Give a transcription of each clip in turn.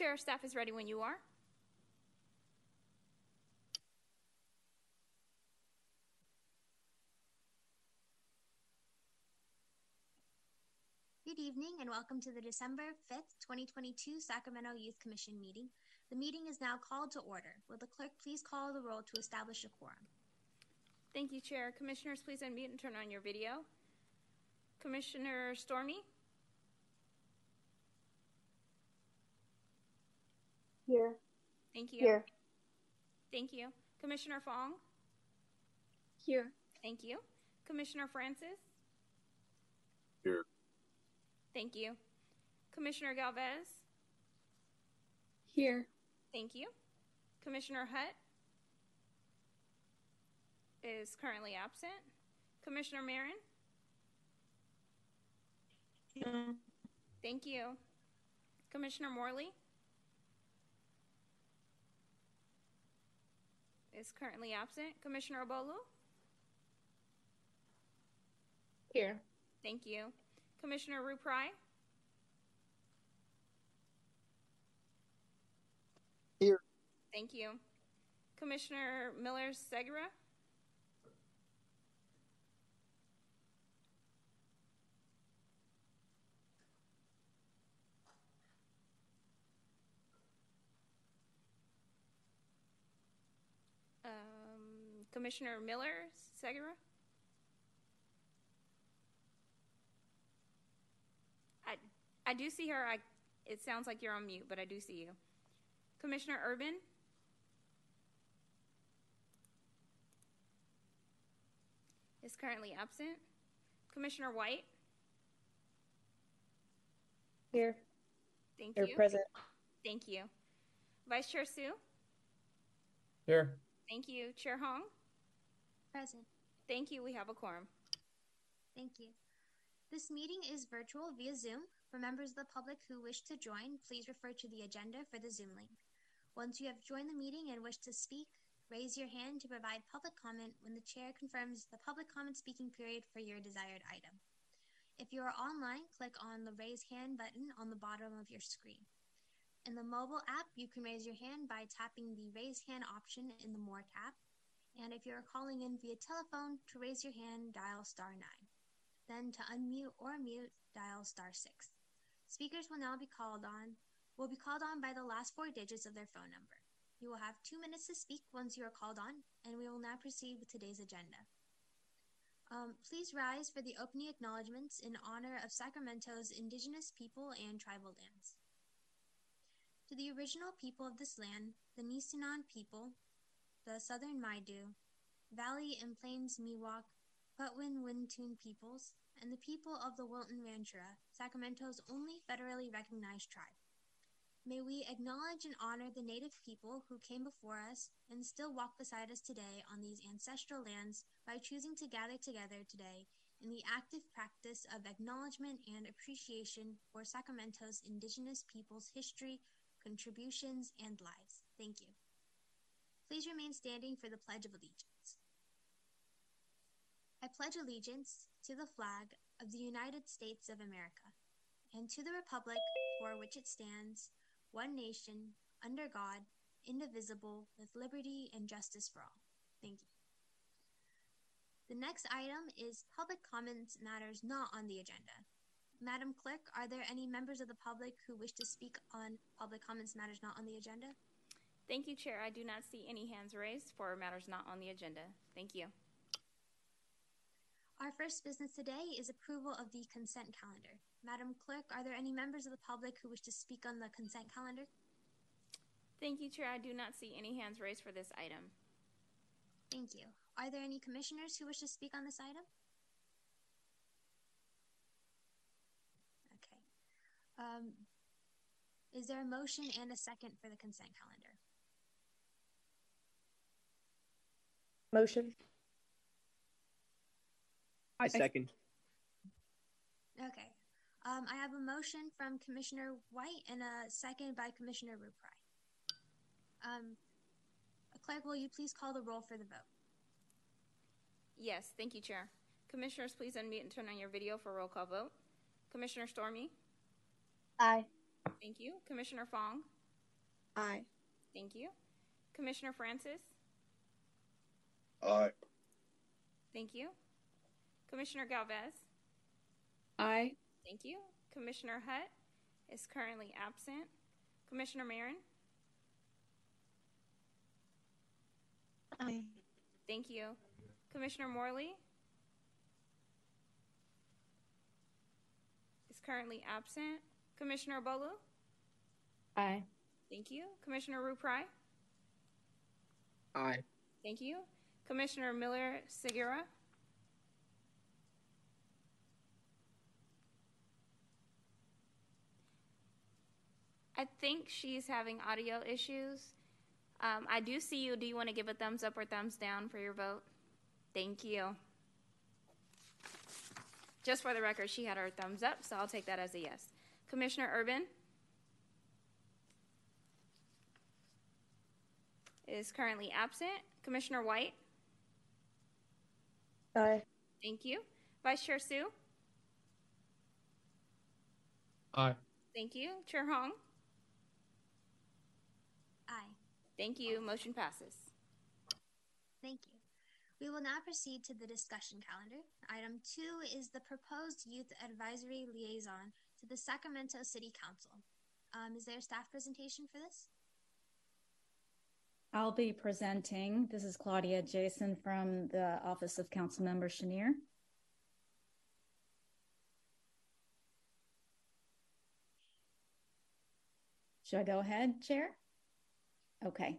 Chair, staff is ready when you are. Good evening and welcome to the December 5th, 2022 Sacramento Youth Commission meeting. The meeting is now called to order. Will the clerk please call the roll to establish a quorum? Thank you, Chair. Commissioners, please unmute and turn on your video. Commissioner Stormy? Here. Thank you. Here. Thank you. Commissioner Fong? Here. Thank you. Commissioner Francis? Here. Thank you. Commissioner Galvez? Here. Thank you. Commissioner Hutt is currently absent. Commissioner Marin? Thank you. Commissioner Morley is currently absent. Commissioner Obolu? Here. Thank you. Commissioner Ruprai? Here. Thank you. Commissioner Miller Segura? Commissioner Miller Segura? I, I do see her. I, it sounds like you're on mute, but I do see you. Commissioner Urban? Is currently absent. Commissioner White? Here. Thank Here you. present. Thank you. Vice Chair Sue? Here. Thank you. Chair Hong? Present. Thank you. We have a quorum. Thank you. This meeting is virtual via Zoom. For members of the public who wish to join, please refer to the agenda for the Zoom link. Once you have joined the meeting and wish to speak, raise your hand to provide public comment when the chair confirms the public comment speaking period for your desired item. If you are online, click on the raise hand button on the bottom of your screen. In the mobile app, you can raise your hand by tapping the raise hand option in the More tab. And if you are calling in via telephone, to raise your hand, dial star 9. Then to unmute or mute, dial star 6. Speakers will now be called on will be called on by the last four digits of their phone number. You will have two minutes to speak once you are called on, and we will now proceed with today's agenda. Um, please rise for the opening acknowledgments in honor of Sacramento's indigenous people and tribal lands. To the original people of this land, the Nisenan people, the Southern Maidu, Valley and Plains Miwok, Patwin Wintun peoples, and the people of the Wilton Rancheria, Sacramento's only federally recognized tribe. May we acknowledge and honor the native people who came before us and still walk beside us today on these ancestral lands by choosing to gather together today in the active practice of acknowledgement and appreciation for Sacramento's indigenous people's history, contributions, and lives. Thank you. Please remain standing for the Pledge of Allegiance. I pledge allegiance to the flag of the United States of America and to the republic for which it stands, one nation, under God, indivisible, with liberty and justice for all. Thank you. The next item is public comments matters not on the agenda. Madam Clerk, are there any members of the public who wish to speak on public comments matters not on the agenda? Thank you, Chair. I do not see any hands raised for matters not on the agenda. Thank you. Our first business today is approval of the consent calendar. Madam Clerk, are there any members of the public who wish to speak on the consent calendar? Thank you, Chair. I do not see any hands raised for this item. Thank you. Are there any commissioners who wish to speak on this item? Okay. Um, is there a motion and a second for the consent calendar? Motion. I second. Okay. Um, I have a motion from Commissioner White and a second by Commissioner Ruprai. Um, Clerk, will you please call the roll for the vote? Yes, thank you, Chair. Commissioners, please unmute and turn on your video for roll call vote. Commissioner Stormy? Aye. Thank you. Commissioner Fong? Aye. Thank you. Commissioner Francis? Aye. Thank you. Commissioner Galvez? Aye. Thank you. Commissioner Hutt is currently absent. Commissioner Marin? Aye. Thank you. Commissioner Morley? Is currently absent. Commissioner Bolu? Aye. Thank you. Commissioner Ruprai? Aye. Thank you. Commissioner Miller Segura? I think she's having audio issues. Um, I do see you. Do you want to give a thumbs up or thumbs down for your vote? Thank you. Just for the record, she had her thumbs up, so I'll take that as a yes. Commissioner Urban? Is currently absent. Commissioner White? Aye. Thank you. Vice Chair Sue? Aye. Thank you. Chair Hong? Aye. Thank you. Motion passes. Thank you. We will now proceed to the discussion calendar. Item two is the proposed youth advisory liaison to the Sacramento City Council. Um, is there a staff presentation for this? I'll be presenting. This is Claudia Jason from the Office of Councilmember Schenirer. Should I go ahead, Chair? Okay.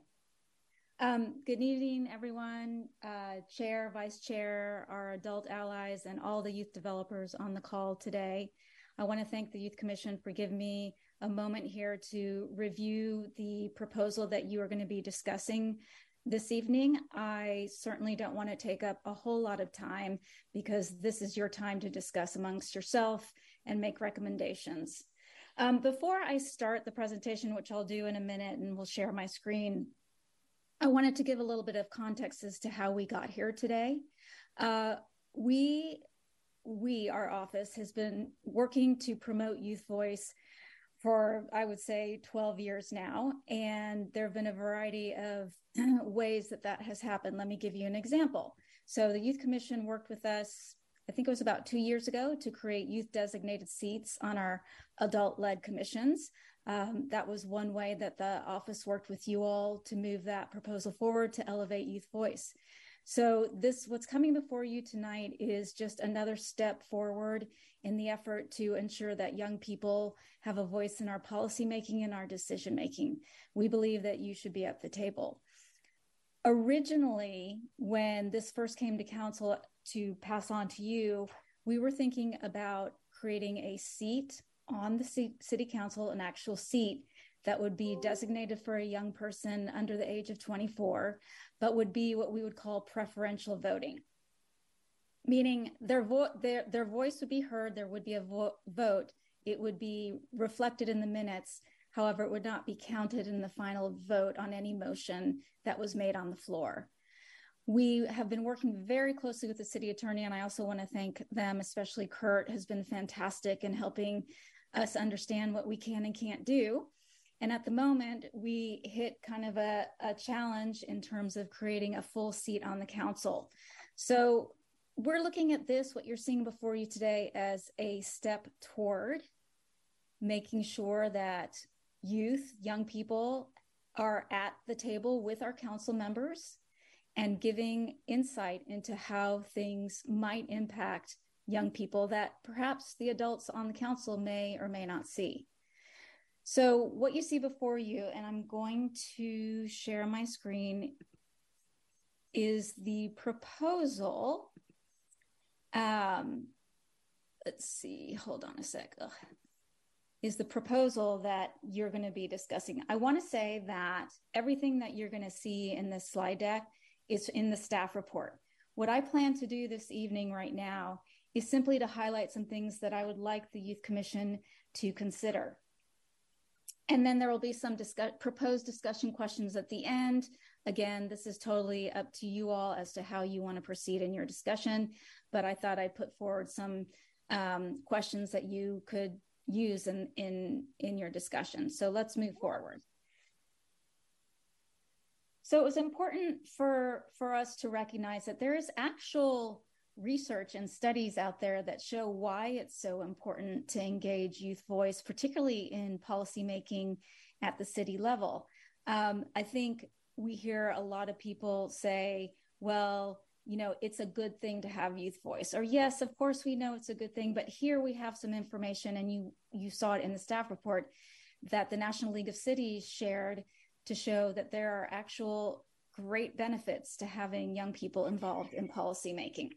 Um, good evening, everyone, uh, Chair, Vice Chair, our adult allies, and all the youth developers on the call today. I want to thank the Youth Commission for giving me a moment here to review the proposal that you are going to be discussing this evening. I certainly don't want to take up a whole lot of time because this is your time to discuss amongst yourself and make recommendations. Um, before I start the presentation, which I'll do in a minute and we'll share my screen, I wanted to give a little bit of context as to how we got here today. Uh, we, we, our office, has been working to promote youth voice for, I would say, 12 years now. And there have been a variety of ways that that has happened. Let me give you an example. So, the Youth Commission worked with us, I think it was about two years ago, to create youth designated seats on our adult led commissions. Um, that was one way that the office worked with you all to move that proposal forward to elevate youth voice. So this what's coming before you tonight is just another step forward in the effort to ensure that young people have a voice in our policy making and our decision making. We believe that you should be at the table. Originally, when this first came to council to pass on to you, we were thinking about creating a seat on the city council, an actual seat that would be designated for a young person under the age of 24, but would be what we would call preferential voting. Meaning their, vo- their, their voice would be heard, there would be a vo- vote, it would be reflected in the minutes. However, it would not be counted in the final vote on any motion that was made on the floor. We have been working very closely with the city attorney, and I also want to thank them, especially Kurt, has been fantastic in helping us understand what we can and can't do. And at the moment, we hit kind of a, a challenge in terms of creating a full seat on the council. So we're looking at this, what you're seeing before you today, as a step toward making sure that youth, young people, are at the table with our council members and giving insight into how things might impact young people that perhaps the adults on the council may or may not see. So, what you see before you, and I'm going to share my screen, is the proposal. Um, let's see, hold on a sec. Ugh. Is the proposal that you're going to be discussing. I want to say that everything that you're going to see in this slide deck is in the staff report. What I plan to do this evening, right now, is simply to highlight some things that I would like the Youth Commission to consider. And then there will be some discuss- proposed discussion questions at the end. Again, this is totally up to you all as to how you want to proceed in your discussion, but I thought I'd put forward some um, questions that you could use in, in, in your discussion. So let's move forward. So it was important for for us to recognize that there is actual research and studies out there that show why it's so important to engage youth voice, particularly in policymaking at the city level. Um, I think we hear a lot of people say, well, you know, it's a good thing to have youth voice. Or yes, of course we know it's a good thing, but here we have some information and you you saw it in the staff report that the National League of Cities shared to show that there are actual great benefits to having young people involved in policymaking.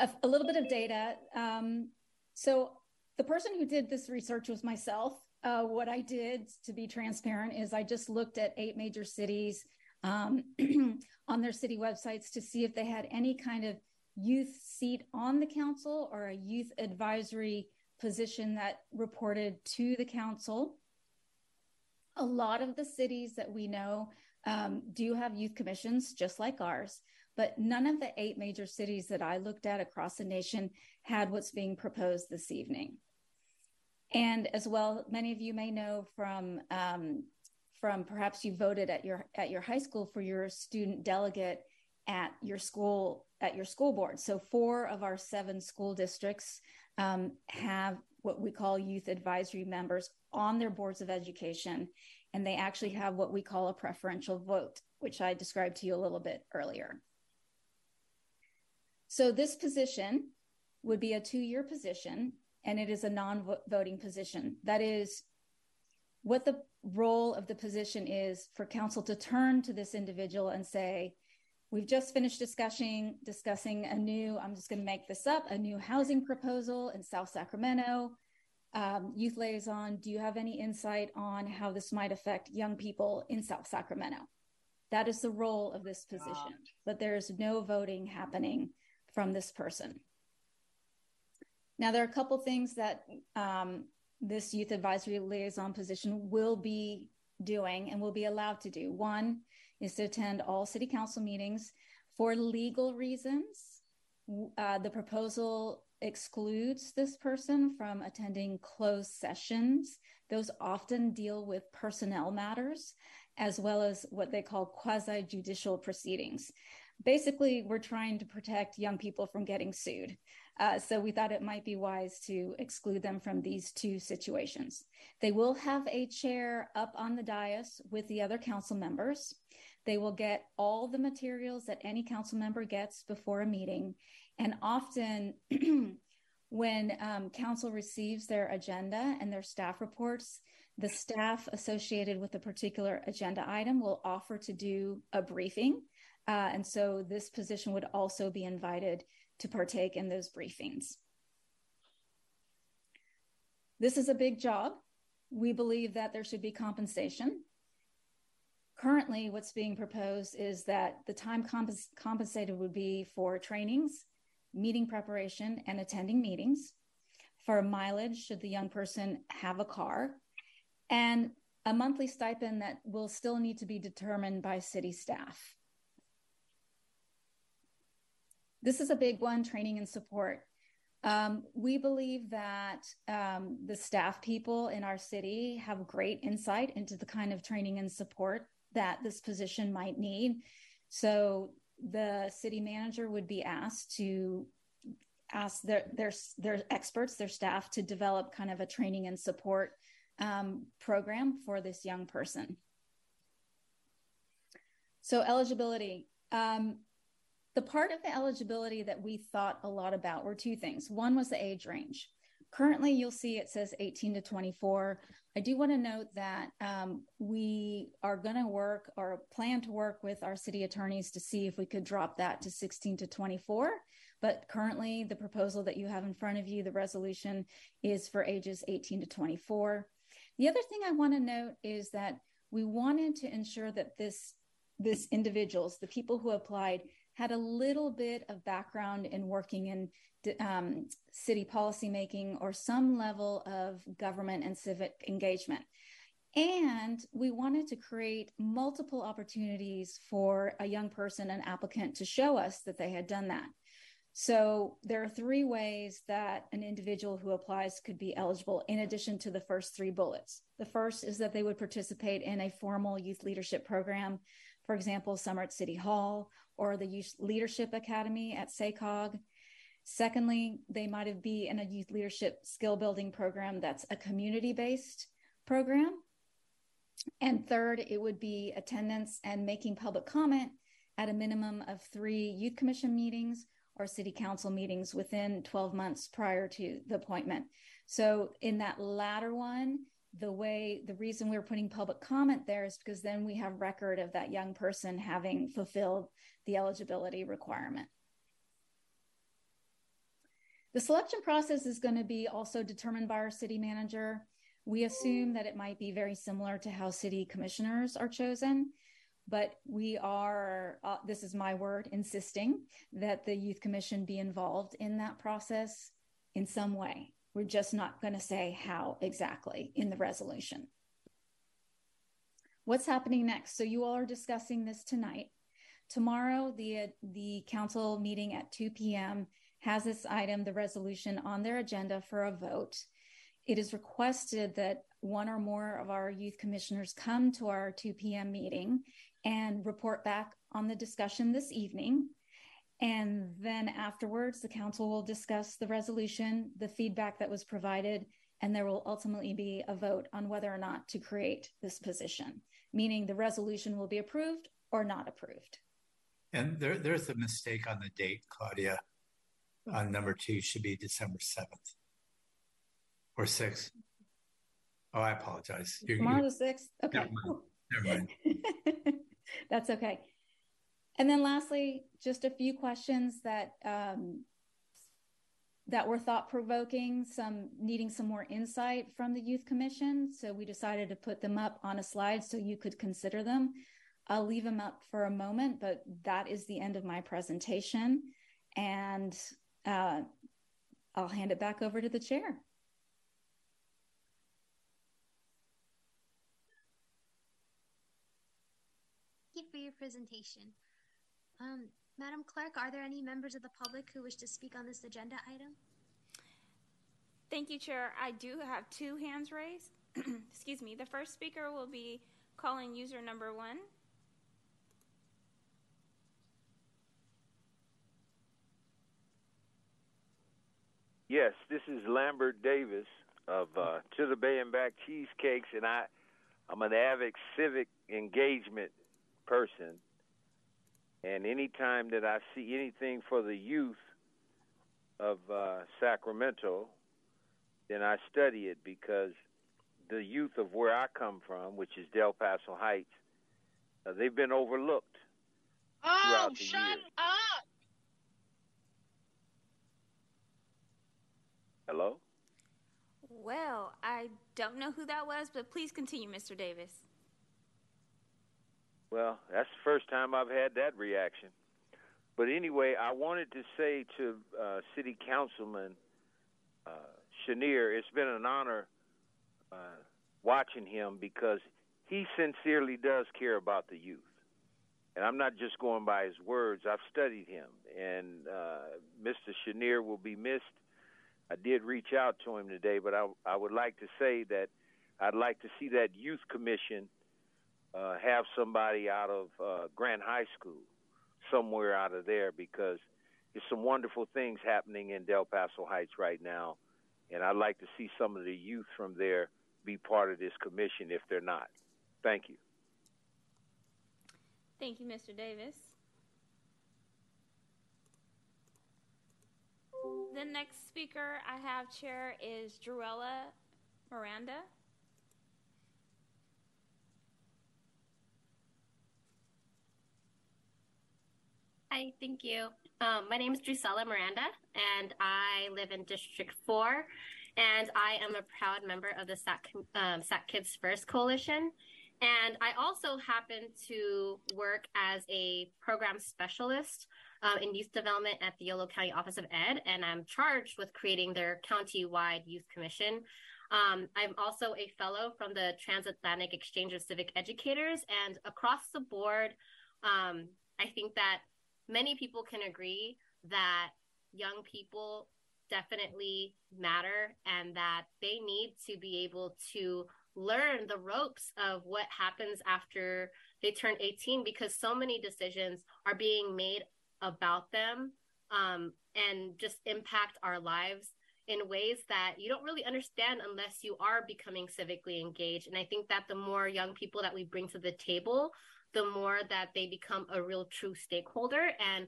A, a little bit of data. Um, so the person who did this research was myself. Uh, what I did to be transparent is I just looked at eight major cities um, on their city websites to see if they had any kind of youth seat on the council or a youth advisory position that reported to the council. A lot of the cities that we know um, do have youth commissions, just like ours, but none of the eight major cities that I looked at across the nation had what's being proposed this evening. And as well, many of you may know from um, from perhaps you voted at your at your high school for your student delegate at your school at your school board. So four of our seven school districts um, have what we call youth advisory members on their boards of education, and they actually have what we call a preferential vote, which I described to you a little bit earlier. So this position would be a two-year position, and it is a non-voting position. That is what the role of the position is for council to turn to this individual and say, We've just finished discussing discussing a new, I'm just going to make this up, a new housing proposal in South Sacramento. Um, youth liaison, do you have any insight on how this might affect young people in South Sacramento? That is the role of this position, but there's no voting happening from this person. Now, there are a couple things that um, this youth advisory liaison position will be doing and will be allowed to do. One is to attend all city council meetings. For legal reasons, uh, the proposal excludes this person from attending closed sessions. Those often deal with personnel matters, as well as what they call quasi judicial proceedings. Basically, we're trying to protect young people from getting sued. Uh, so we thought it might be wise to exclude them from these two situations. They will have a chair up on the dais with the other council members. They will get all the materials that any council member gets before a meeting. And often, when um, council receives their agenda and their staff reports, the staff associated with a particular agenda item will offer to do a briefing. Uh, and so this position would also be invited to partake in those briefings. This is a big job. We believe that there should be compensation. Currently, what's being proposed is that the time compens- compensated would be for trainings, meeting preparation, and attending meetings, for mileage, should the young person have a car, and a monthly stipend that will still need to be determined by city staff. This is a big one training and support. Um, we believe that um, the staff people in our city have great insight into the kind of training and support that this position might need. So the city manager would be asked to ask their their their experts, their staff, to develop kind of a training and support um, program for this young person. So eligibility. Um, the part of the eligibility that we thought a lot about were two things. One was the age range. Currently, you'll see it says 18 to 24. I do want to note that um, we are going to work or plan to work with our city attorneys to see if we could drop that to 16 to 24. But currently, the proposal that you have in front of you, the resolution, is for ages 18 to 24. The other thing I want to note is that we wanted to ensure that this this individuals, the people who applied, had a little bit of background in working in um, city policymaking or some level of government and civic engagement. And we wanted to create multiple opportunities for a young person, an applicant, to show us that they had done that. So there are three ways that an individual who applies could be eligible in addition to the first three bullets. The first is that they would participate in a formal youth leadership program, for example, Summer at City Hall or the Youth Leadership Academy at SACOG. Secondly, they might be in a youth leadership skill building program that's a community based program. And third, it would be attendance and making public comment at a minimum of three youth commission meetings or city council meetings within 12 months prior to the appointment. So, in that latter one, the way the reason we are putting public comment there is because then we have record of that young person having fulfilled the eligibility requirement. The selection process is going to be also determined by our city manager. We assume that it might be very similar to how city commissioners are chosen, but we are, uh, this is my word, insisting that the youth commission be involved in that process in some way. We're just not going to say how exactly in the resolution. What's happening next? So you all are discussing this tonight. Tomorrow, the the council meeting at 2 p.m. has this item, the resolution, on their agenda for a vote. It is requested that one or more of our youth commissioners come to our 2 p.m. meeting and report back on the discussion this evening. And then afterwards, the council will discuss the resolution, the feedback that was provided, and there will ultimately be a vote on whether or not to create this position, meaning the resolution will be approved or not approved. And there, there's a mistake on the date, Claudia. On number two should be December 7th or 6th. Oh, I apologize. You're, Tomorrow you're, the 6th? Okay. Never mind. Never mind. That's okay. And then lastly, just a few questions that um, that were thought provoking, some needing some more insight from the Youth Commission. So we decided to put them up on a slide so you could consider them. I'll leave them up for a moment, but that is the end of my presentation. And uh, I'll hand it back over to the chair. Thank you for your presentation. Um, Madam Clerk, are there any members of the public who wish to speak on this agenda item? Thank you, Chair. I do have two hands raised. Excuse me. The first speaker will be calling user number one. Yes, this is Lambert Davis of uh, To the Bay and Back Cheesecakes, and I, I'm an avid civic engagement person. And anytime that I see anything for the youth of uh, Sacramento, then I study it because the youth of where I come from, which is Del Paso Heights, uh, they've been overlooked. Oh, shut years. up! Hello? Well, I don't know who that was, but please continue, Mr. Davis. Well, that's the first time I've had that reaction. But anyway, I wanted to say to uh, City Councilman uh, it's been an honor uh, watching him because he sincerely does care about the youth. And I'm not just going by his words. I've studied him, and uh, Mr. Schenirer will be missed. I did reach out to him today, but I, I would like to say that I'd like to see that youth commission – uh, have somebody out of uh, Grant High School, somewhere out of there, because there's some wonderful things happening in Del Paso Heights right now, and I'd like to see some of the youth from there be part of this commission if they're not. Thank you. Thank you, Mr. Davis. The next speaker I have, Chair, is Drusella Miranda. Hi, thank you. Um, my name is Drusella Miranda, and I live in District 4, and I am a proud member of the SAC, um, SAC Kids First Coalition. And I also happen to work as a program specialist um, in youth development at the Yolo County Office of Ed, and I'm charged with creating their county-wide youth commission. Um, I'm also a fellow from the Transatlantic Exchange of Civic Educators, and across the board, um, I think that many people can agree that young people definitely matter and that they need to be able to learn the ropes of what happens after they turn 18 because so many decisions are being made about them um, and just impact our lives in ways that you don't really understand unless you are becoming civically engaged. And I think that the more young people that we bring to the table, the more that they become a real true stakeholder. And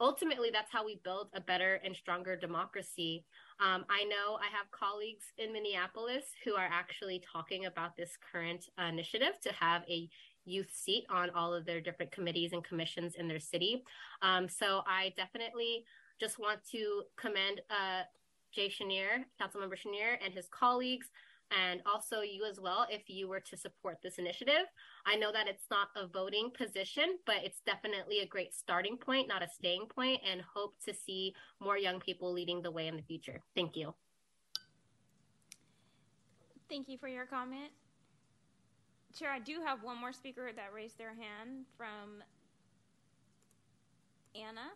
ultimately, that's how we build a better and stronger democracy. Um, I know I have colleagues in Minneapolis who are actually talking about this current uh, initiative to have a youth seat on all of their different committees and commissions in their city. Um, so I definitely just want to commend uh, Jay Schenirer, Councilmember Schenirer, and his colleagues, and also you as well, if you were to support this initiative. I know that it's not a voting position, but it's definitely a great starting point, not a staying point, and hope to see more young people leading the way in the future. Thank you. Thank you for your comment. Chair, I do have one more speaker that raised their hand from Anna.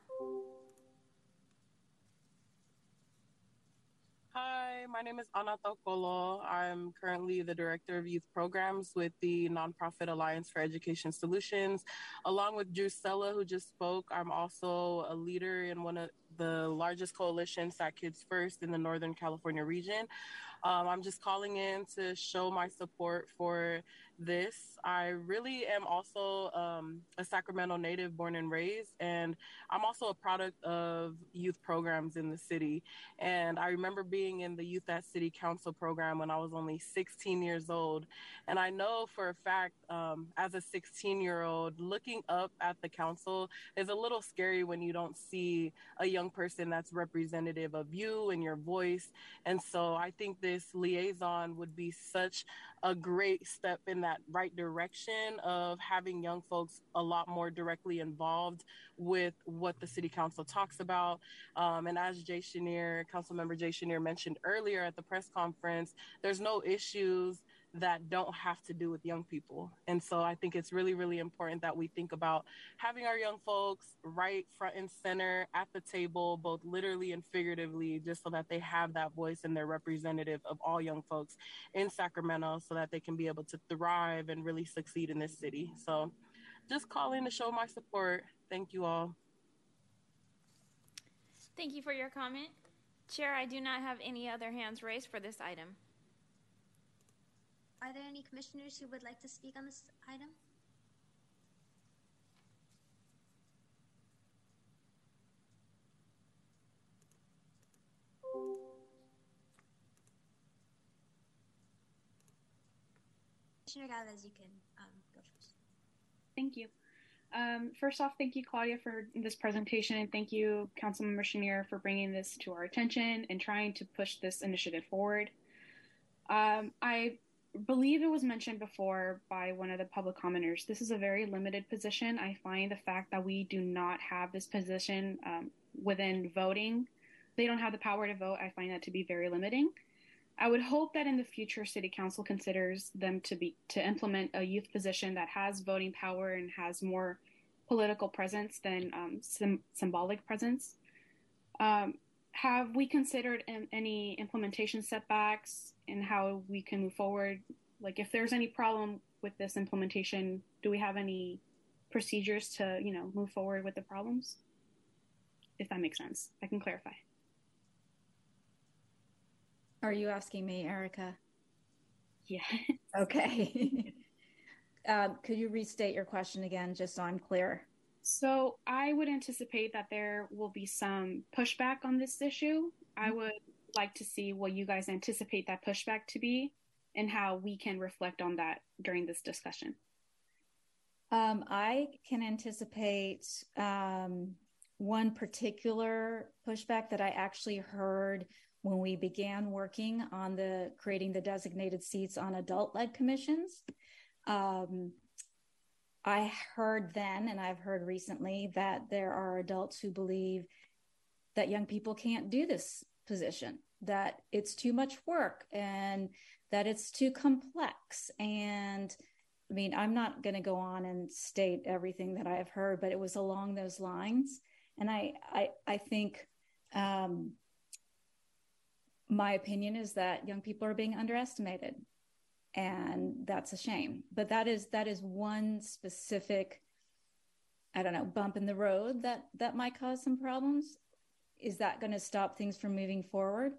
Hi, my name is Ana Tokolo. I'm currently the Director of Youth Programs with the Nonprofit Alliance for Education Solutions. Along with Drusella, who just spoke, I'm also a leader in one of the largest coalition, SAC Kids First, in the Northern California region. Um, I'm just calling in to show my support for this. I really am also um, a Sacramento native born and raised, and I'm also a product of youth programs in the city. And I remember being in the Youth at City Council program when I was only 16 years old. And I know for a fact, um, as a 16 year old, looking up at the council is a little scary when you don't see a young person that's representative of you and your voice. And so I think this liaison would be such a great step in that right direction of having young folks a lot more directly involved with what the city council talks about. Um, and as Jay Schenirer, Council Member Jay Schenirer mentioned earlier at the press conference, there's no issues that don't have to do with young people. And so I think it's really, really important that we think about having our young folks right front and center at the table, both literally and figuratively, just so that they have that voice and they're representative of all young folks in Sacramento so that they can be able to thrive and really succeed in this city. So just calling to show my support. Thank you all. Thank you for your comment. Chair, I do not have any other hands raised for this item. Are there any commissioners who would like to speak on this item? Commissioner Galvez, you can um, go first. Thank you. Um, first off, thank you, Claudia, for this presentation, and thank you, Councilmember Schenirer, for bringing this to our attention and trying to push this initiative forward. Um, I believe it was mentioned before by one of the public commenters. This is a very limited position. I find the fact that we do not have this position um, within voting, they don't have the power to vote. I find that to be very limiting. I would hope that in the future, City Council considers them to be to implement a youth position that has voting power and has more political presence than um, sim- symbolic presence. Um, have we considered any implementation setbacks and how we can move forward? Like, if there's any problem with this implementation, do we have any procedures to, you know, move forward with the problems? If that makes sense, I can clarify. Are you asking me, Erica? Yeah. Okay. um, could you restate your question again, just so I'm clear? So I would anticipate that there will be some pushback on this issue. I mm-hmm. would like to see what you guys anticipate that pushback to be and how we can reflect on that during this discussion. Um, I can anticipate um, one particular pushback that I actually heard when we began working on the creating the designated seats on adult-led commissions. Um, I heard then, and I've heard recently, that there are adults who believe that young people can't do this position, that it's too much work, and that it's too complex. And I mean, I'm not going to go on and state everything that I've heard, but it was along those lines. And I, I, I think Um, my opinion is that young people are being underestimated, and that's a shame. But that is that is one specific, I don't know, bump in the road that that might cause some problems. Is that going to stop things from moving forward?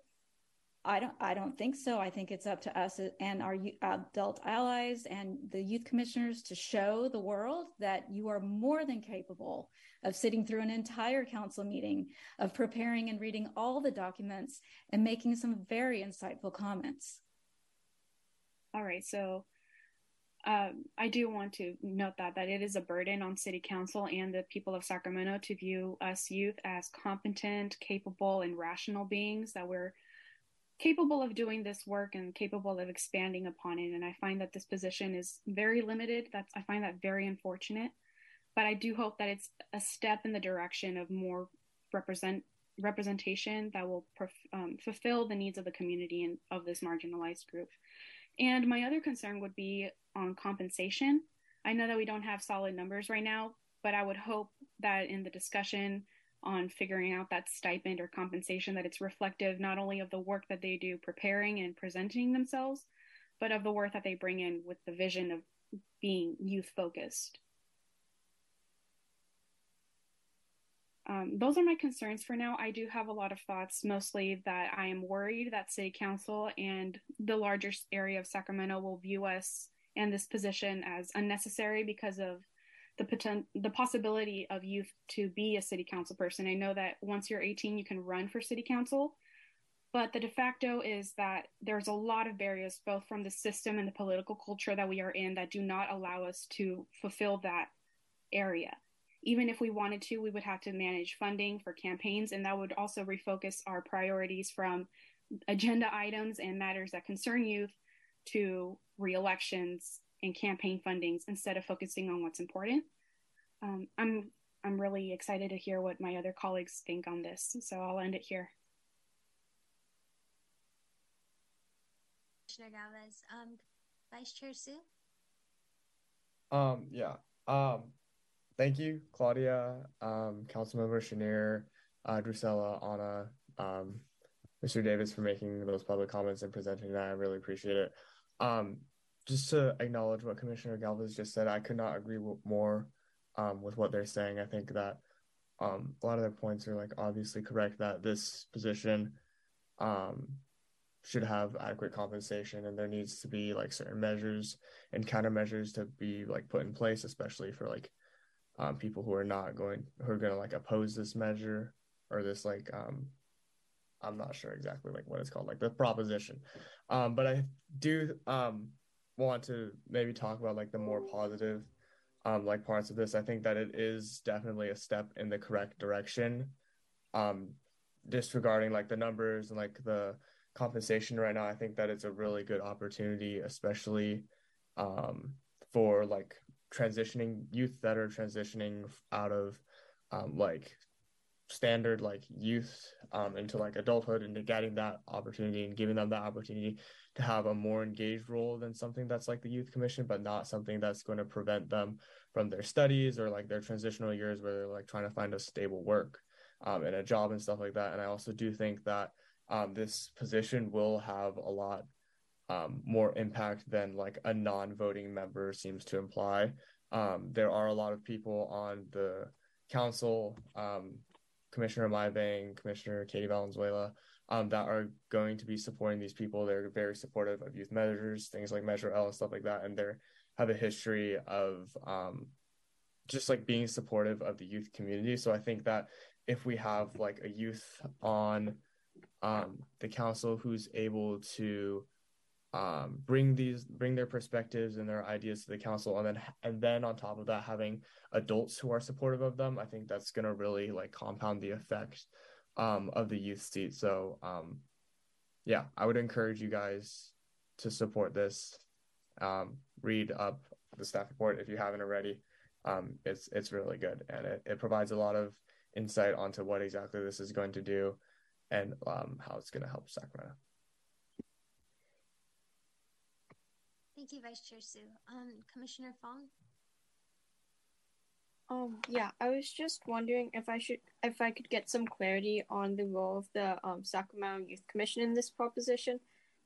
I don't I don't think so. I think it's up to us and our adult allies and the youth commissioners to show the world that you are more than capable of sitting through an entire council meeting, of preparing and reading all the documents and making some very insightful comments. All right, so um, I do want to note that that it is a burden on City Council and the people of Sacramento to view us youth as competent, capable, and rational beings that we're capable of doing this work and capable of expanding upon it. And I find that this position is very limited. That's I find that very unfortunate. But I do hope that it's a step in the direction of more represent representation that will um, fulfill the needs of the community and of this marginalized group. And my other concern would be on compensation. I know that we don't have solid numbers right now, but I would hope that in the discussion on figuring out that stipend or compensation that it's reflective not only of the work that they do preparing and presenting themselves but of the work that they bring in with the vision of being youth focused um, those are my concerns for now. I do have a lot of thoughts mostly that i am worried that city council and the larger area of sacramento will view us and this position as unnecessary because of the potent the possibility of youth to be a city council person. I know that once you're 18, you can run for city council, but the de facto is that there's a lot of barriers, both from the system and the political culture that we are in, that do not allow us to fulfill that area. Even if we wanted to, we would have to manage funding for campaigns, and that would also refocus our priorities from agenda items and matters that concern youth to re-elections and campaign fundings instead of focusing on what's important. Um, I'm I'm really excited to hear what my other colleagues think on this, so I'll end it here. Commissioner Galvez, um, Vice Chair Sue. Um, yeah. Um, thank you, Claudia, um, Councilmember Schenirer, uh, Drusella, Anna, um, Mr. Davis for making those public comments and presenting that. I really appreciate it. Um, just to acknowledge what Commissioner Galvez just said, I could not agree more um, with what they're saying. I think that um, a lot of their points are like obviously correct that this position um, should have adequate compensation and there needs to be like certain measures and countermeasures to be like put in place, especially for like um, people who are not going who are going to like oppose this measure or this like um, I'm not sure exactly like what it's called, like the proposition. Um, but I do um, want to maybe talk about like the more positive um, like parts of this. I think that it is definitely a step in the correct direction. Um, disregarding like the numbers and like the compensation right now, I think that it's a really good opportunity, especially um, for like transitioning youth that are transitioning out of um, like standard like youth um, into like adulthood and to getting that opportunity and giving them that opportunity to have a more engaged role than something that's like the youth commission but not something that's going to prevent them from their studies or like their transitional years where they're like trying to find a stable work um, and a job and stuff like that. And i also do think that um, this position will have a lot um, more impact than like a non-voting member seems to imply. Um, there are a lot of people on the council um, Commissioner Mai Vang, Commissioner Katie Valenzuela, um, that are going to be supporting these people. They're very supportive of youth measures, things like Measure L and stuff like that, and they have a history of um, just like being supportive of the youth community. So I think that if we have like a youth on um, the council who's able to um, bring these bring their perspectives and their ideas to the council. And then and then on top of that having adults who are supportive of them i think that's going to really like compound the effect um, of the youth seat. So um, yeah i would encourage you guys to support this. Um, read up the staff report if you haven't already. Um, it's it's really good. And it, it provides a lot of insight onto what exactly this is going to do and um, how it's going to help sacramento Thank you, Vice Chair Sue. Um, Commissioner Fong? Um, yeah, I was just wondering if I should, if I could get some clarity on the role of the um, Sacramento Youth Commission in this proposition,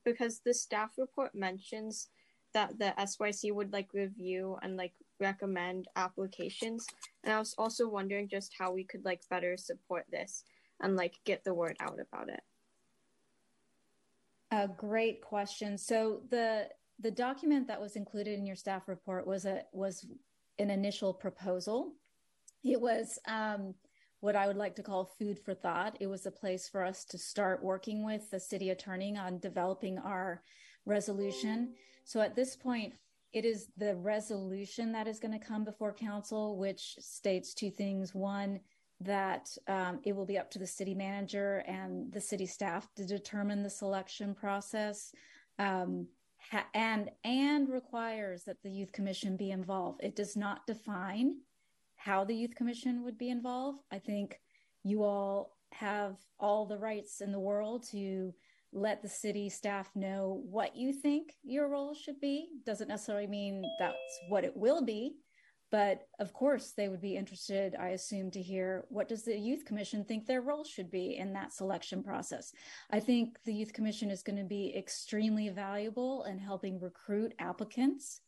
because the staff report mentions that the SYC would like review and like recommend applications, and I was also wondering just how we could like better support this and like get the word out about it. A great question. So the the document that was included in your staff report was a was an initial proposal. It was um, what I would like to call food for thought. It was a place for us to start working with the city attorney on developing our resolution. So at this point, it is the resolution that is going to come before council, which states two things. One, that um, it will be up to the city manager and the city staff to determine the selection process. Um, ha- and and requires that the youth commission be involved. It does not define how the youth commission would be involved. I think you all have all the rights in the world to let the city staff know what you think your role should be. Doesn't necessarily mean that's what it will be, but of course, they would be interested, I assume, to hear what does the Youth Commission think their role should be in that selection process. I think the Youth Commission is going to be extremely valuable in helping recruit applicants.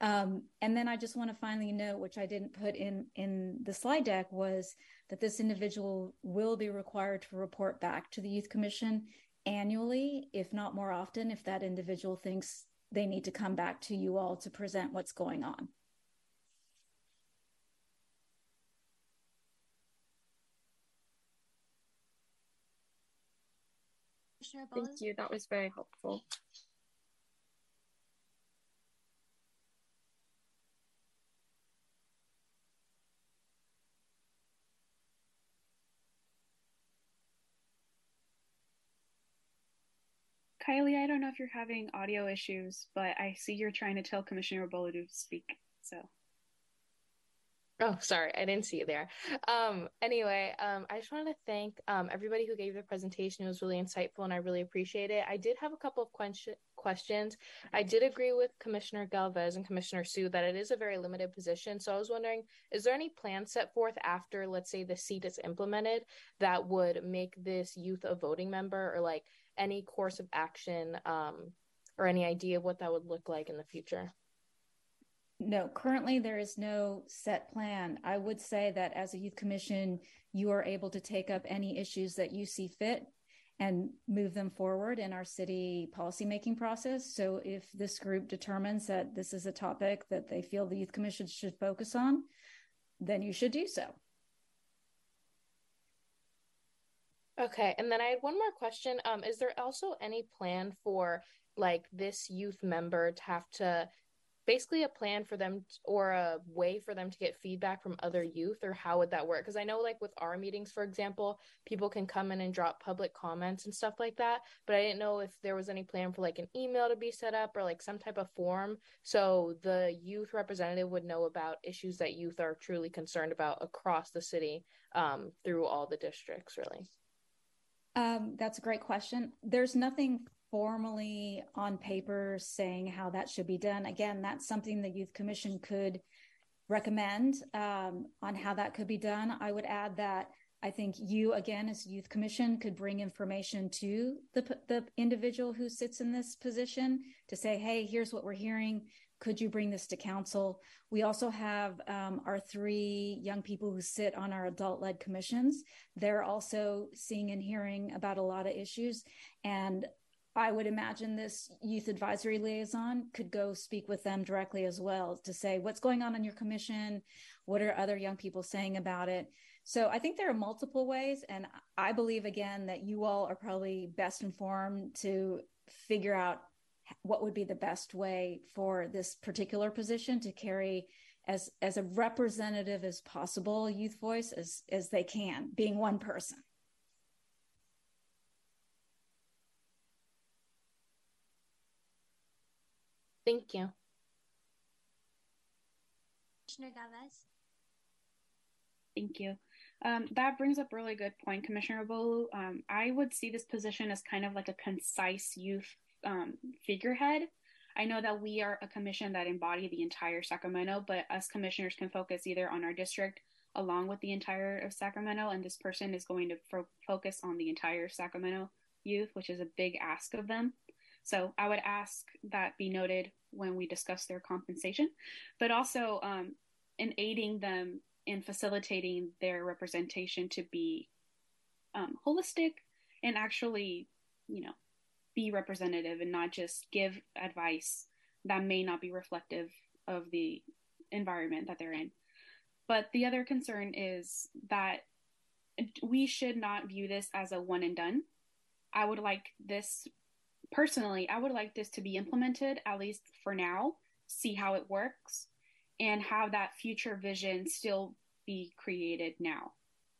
Um, and then I just want to finally note, which I didn't put in in the slide deck, was that this individual will be required to report back to the Youth Commission annually, if not more often, if that individual thinks they need to come back to you all to present what's going on. Thank you. That was very helpful. Kylie, I don't know if you're having audio issues, but I see you're trying to tell Commissioner Bolu to speak. So. Oh, sorry, I didn't see you there. Um, anyway, um, I just wanted to thank um, everybody who gave the presentation. It was really insightful, and I really appreciate it. I did have a couple of question- questions. I did agree with Commissioner Galvez and Commissioner Sue that it is a very limited position. So I was wondering, is there any plan set forth after, let's say, the seat is implemented that would make this youth a voting member, or like any course of action, um, or any idea of what that would look like in the future? No, currently there is no set plan. I would say that as a youth commission, you are able to take up any issues that you see fit and move them forward in our city policymaking process. So if this group determines that this is a topic that they feel the youth commission should focus on, then you should do so. Okay, and then I had one more question. Um, is there also any plan for like this youth member to have to basically a plan for them t- or a way for them to get feedback from other youth or how would that work because i know like with our meetings for example people can come in and drop public comments and stuff like that but i didn't know if there was any plan for like an email to be set up or like some type of form so the youth representative would know about issues that youth are truly concerned about across the city um, through all the districts really um, that's a great question. There's nothing formally on paper saying how that should be done. Again, that's something the Youth Commission could recommend um, on how that could be done. I would add that I think you, again, as Youth Commission, could bring information to the, the individual who sits in this position to say, hey, here's what we're hearing. Could you bring this to council? We also have um, our three young people who sit on our adult led commissions. They're also seeing and hearing about a lot of issues. And I would imagine this youth advisory liaison could go speak with them directly as well to say what's going on in your commission, what are other young people saying about it. So I think there are multiple ways, and I believe again that you all are probably best informed to figure out what would be the best way for this particular position to carry as as a representative as possible youth voice as as they can, being one person. Thank you. Commissioner Galvez. Thank you. Um, that brings up a really good point, Commissioner Bolu. Um, I would see this position as kind of like a concise youth um, figurehead. I know that we are a commission that embody the entire Sacramento, but us commissioners can focus either on our district along with the entire of Sacramento, and this person is going to fo- focus on the entire Sacramento youth, which is a big ask of them. So I would ask that be noted when we discuss their compensation, but also um, in aiding them in facilitating their representation to be um, holistic and actually, you know, be representative and not just give advice that may not be reflective of the environment that they're in. But the other concern is that we should not view this as a one and done. I would like this personally, I would like this to be implemented at least for now, see how it works, and have that future vision still be created now.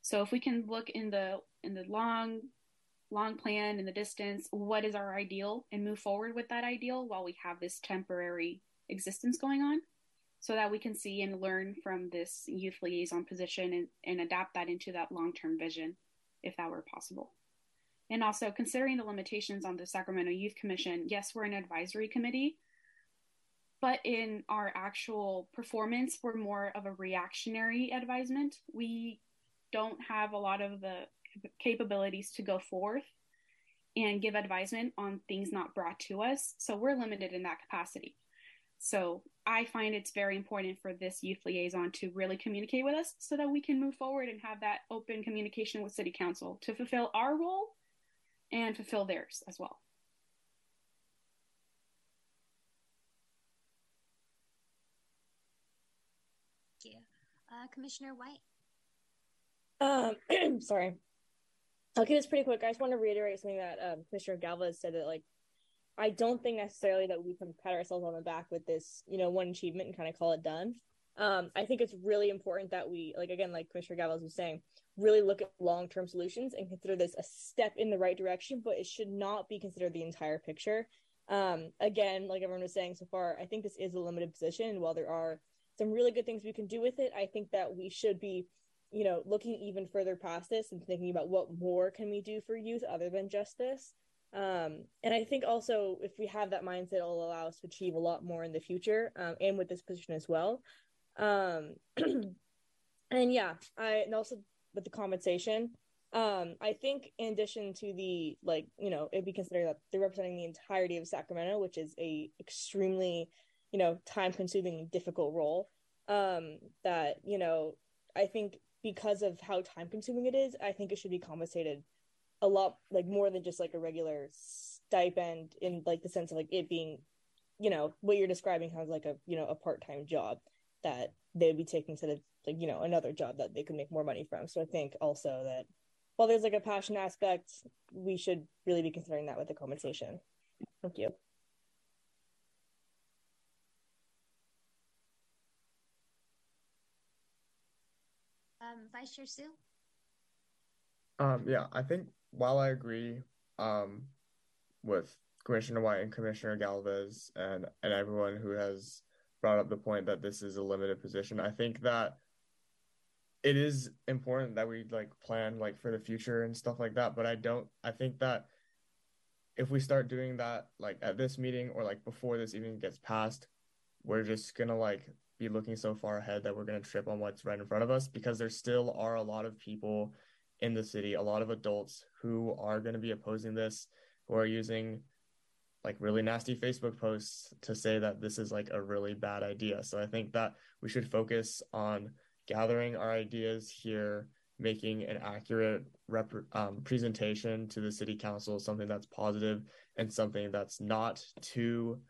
So if we can look in the in the long long plan in the distance, what is our ideal and move forward with that ideal while we have this temporary existence going on so that we can see and learn from this youth liaison position and, and adapt that into that long-term vision if that were possible. And also considering the limitations on the Sacramento Youth Commission, yes, we're an advisory committee, but in our actual performance, we're more of a reactionary advisement. We don't have a lot of the capabilities to go forth and give advisement on things not brought to us. So we're limited in that capacity. So I find it's very important for this youth liaison to really communicate with us so that we can move forward and have that open communication with city council to fulfill our role and fulfill theirs as well. Thank you. Uh, Commissioner White. Um, sorry. I'll keep this pretty quick. I just want to reiterate something that um, Commissioner Galvez said that, like, I don't think necessarily that we can pat ourselves on the back with this, you know, one achievement and kind of call it done. Um, I think it's really important that we, like, again, like Commissioner Galvez was saying, really look at long term solutions and consider this a step in the right direction, but it should not be considered the entire picture. Um, again, like everyone was saying so far, I think this is a limited position. And while there are some really good things we can do with it, I think that we should be you know looking even further past this and thinking about what more can we do for youth other than just this um, and i think also if we have that mindset it'll allow us to achieve a lot more in the future um, and with this position as well um, and yeah i and also with the compensation um, i think in addition to the like you know it'd be considered that they're representing the entirety of sacramento which is a extremely you know time consuming difficult role. Um, that you know i think because of how time consuming it is, I think it should be compensated a lot like more than just like a regular stipend in like the sense of like it being, you know, what you're describing has like a you know a part time job that they'd be taking to the, like you know another job that they could make more money from. So I think also that while there's like a passion aspect, we should really be considering that with the compensation. Thank you. Um, Vice Chair Sue. Um, yeah, I think while I agree um, with Commissioner White and Commissioner Galvez and and everyone who has brought up the point that this is a limited position, I think that it is important that we like plan like for the future and stuff like that. But I don't. I think that if we start doing that like at this meeting or like before this even gets passed, we're just gonna like be looking so far ahead that we're to trip on what's right in front of us because there still are a lot of people in the city, a lot of adults who are to be opposing this, who are using like really nasty Facebook posts to say that this is like a really bad idea. So I think that we should focus on gathering our ideas here, making an accurate rep- um, presentation to the city council, something that's positive and something that's not too.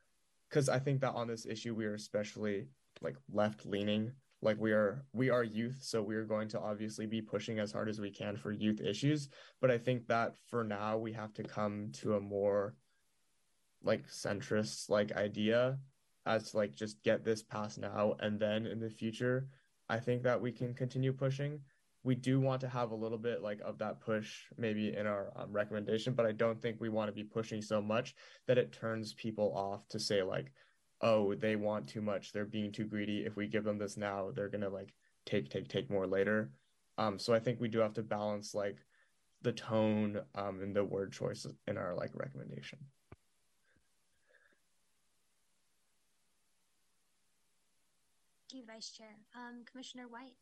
Because I think that on this issue, we are especially like left leaning like we are we are youth so we are going to obviously be pushing as hard as we can for youth issues but i think that for now we have to come to a more like centrist like idea as to like just get this passed now and then in the future i think that we can continue pushing we do want to have a little bit like of that push maybe in our um, recommendation but i don't think we want to be pushing so much that it turns people off to say like oh, they want too much, they're being too greedy. If we give them this now, they're gonna like take, take, take more later. Um, so I think we do have to balance like the tone um and the word choice in our like recommendation. You, Vice Chair. Um, Commissioner White.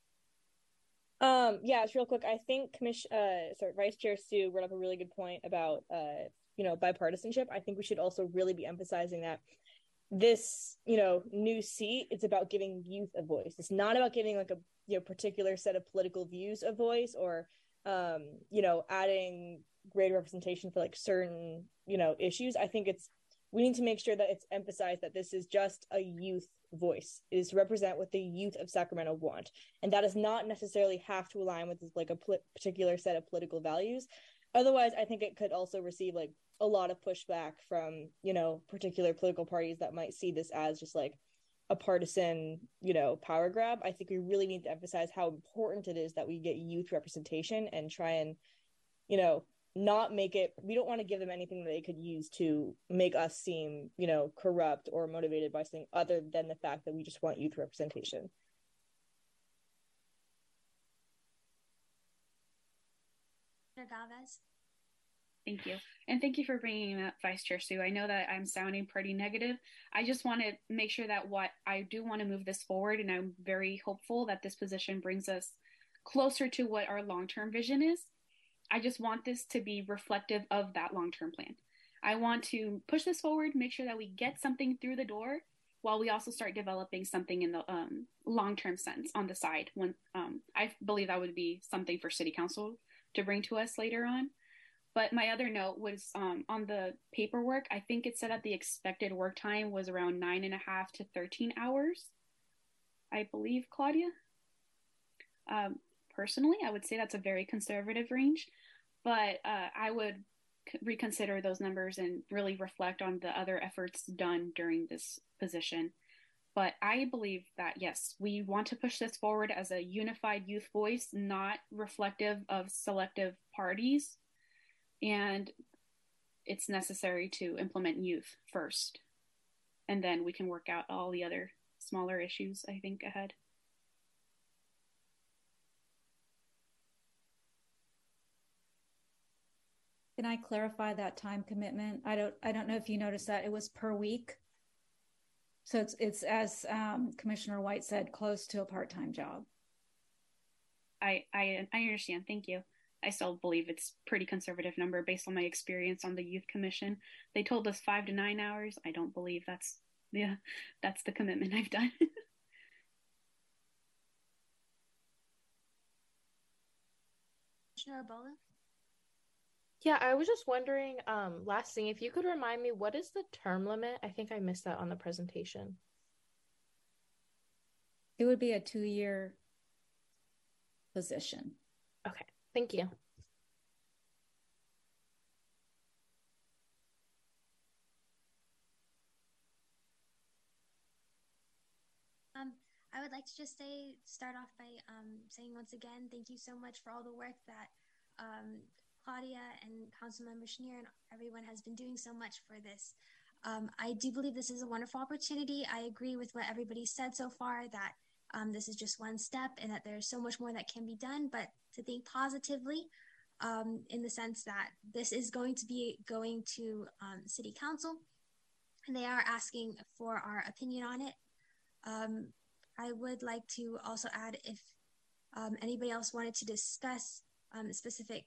Um, yeah, it's real quick. I think Commission, uh, sorry, Vice Chair Sue brought up a really good point about, uh, you know, bipartisanship. I think we should also really be emphasizing that this, you know, new seat, it's about giving youth a voice. It's not about giving like a you know particular set of political views a voice or, um, you know, adding greater representation for like certain, you know, issues. I think it's we need to make sure that it's emphasized that this is just a youth voice it is to represent what the youth of sacramento want. And that does not necessarily have to align with like a pl- particular set of political values. Otherwise i think it could also receive like a lot of pushback from you know particular political parties that might see this as just like a partisan you know power grab. I think we really need to emphasize how important it is that we get youth representation and try and you know not make it we don't want to give them anything that they could use to make us seem you know corrupt or motivated by something other than the fact that we just want youth representation Galvez. Thank you. And thank you for bringing up Vice Chair Sue. I know that I'm sounding pretty negative. I just want to make sure that what I do want to move this forward, and I'm very hopeful that this position brings us closer to what our long term vision is. I just want this to be reflective of that long term plan. I want to push this forward, make sure that we get something through the door while we also start developing something in the um, long term sense on the side. When um, I believe that would be something for City Council to bring to us later on. But my other note was um, on the paperwork. I think it said that the expected work time was around nine and a half to 13 hours. I believe, Claudia. Um, personally, I would say that's a very conservative range, but uh, I would reconsider those numbers and really reflect on the other efforts done during this position. But I believe that yes, we want to push this forward as a unified youth voice, not reflective of selective parties. And it's necessary to implement youth first. And then we can work out all the other smaller issues, I think, ahead. Can I clarify that time commitment? I don't I don't know if you noticed that it was per week. So it's it's as um, Commissioner White said, close to a part time job. I, I I understand. Thank you. I still believe it's pretty conservative number based on my experience on the youth commission. They told us five to nine hours. I don't believe that's yeah, that's the commitment I've done. Commissioner Abola? Yeah, I was just wondering, um, last thing, if you could remind me, what is the term limit? I think I missed that on the presentation. It would be a two year position. Okay, thank you. Um, I would like to just say, start off by um, saying once again, thank you so much for all the work that um, Claudia and Councilmember Schenirer and everyone has been doing so much for this. Um, I do believe this is a wonderful opportunity. I agree with what everybody said so far that um, this is just one step and that there's so much more that can be done, but to think positively um, in the sense that this is going to be going to um, City Council and they are asking for our opinion on it. Um, I would like to also add if um, anybody else wanted to discuss specific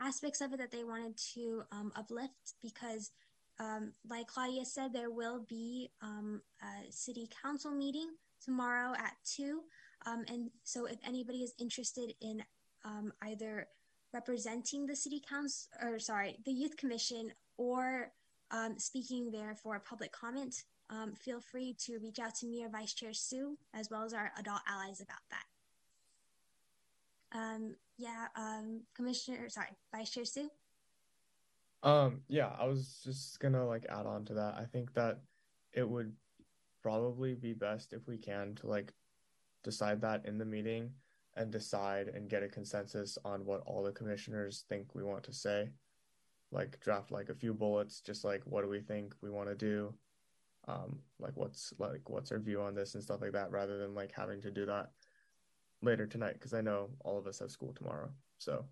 aspects of it that they wanted to um, uplift because um, like claudia said there will be um, a city council meeting tomorrow at 2 um, and so if anybody is interested in um, either representing the city council or sorry the youth commission or um, speaking there for public comment feel free to reach out to me or vice chair sue as well as our adult allies about that um, yeah, um, Commissioner, sorry, Vice Chair Sue. Um, yeah, I was just gonna like add on to that. I think that it would probably be best if we can to like decide that in the meeting and decide and get a consensus on what all the commissioners think we want to say. Like draft like a few bullets, just like what do we think we want to do, um, like what's like what's our view on this and stuff like that, rather than like having to do that later tonight because I know all of us have school tomorrow. So,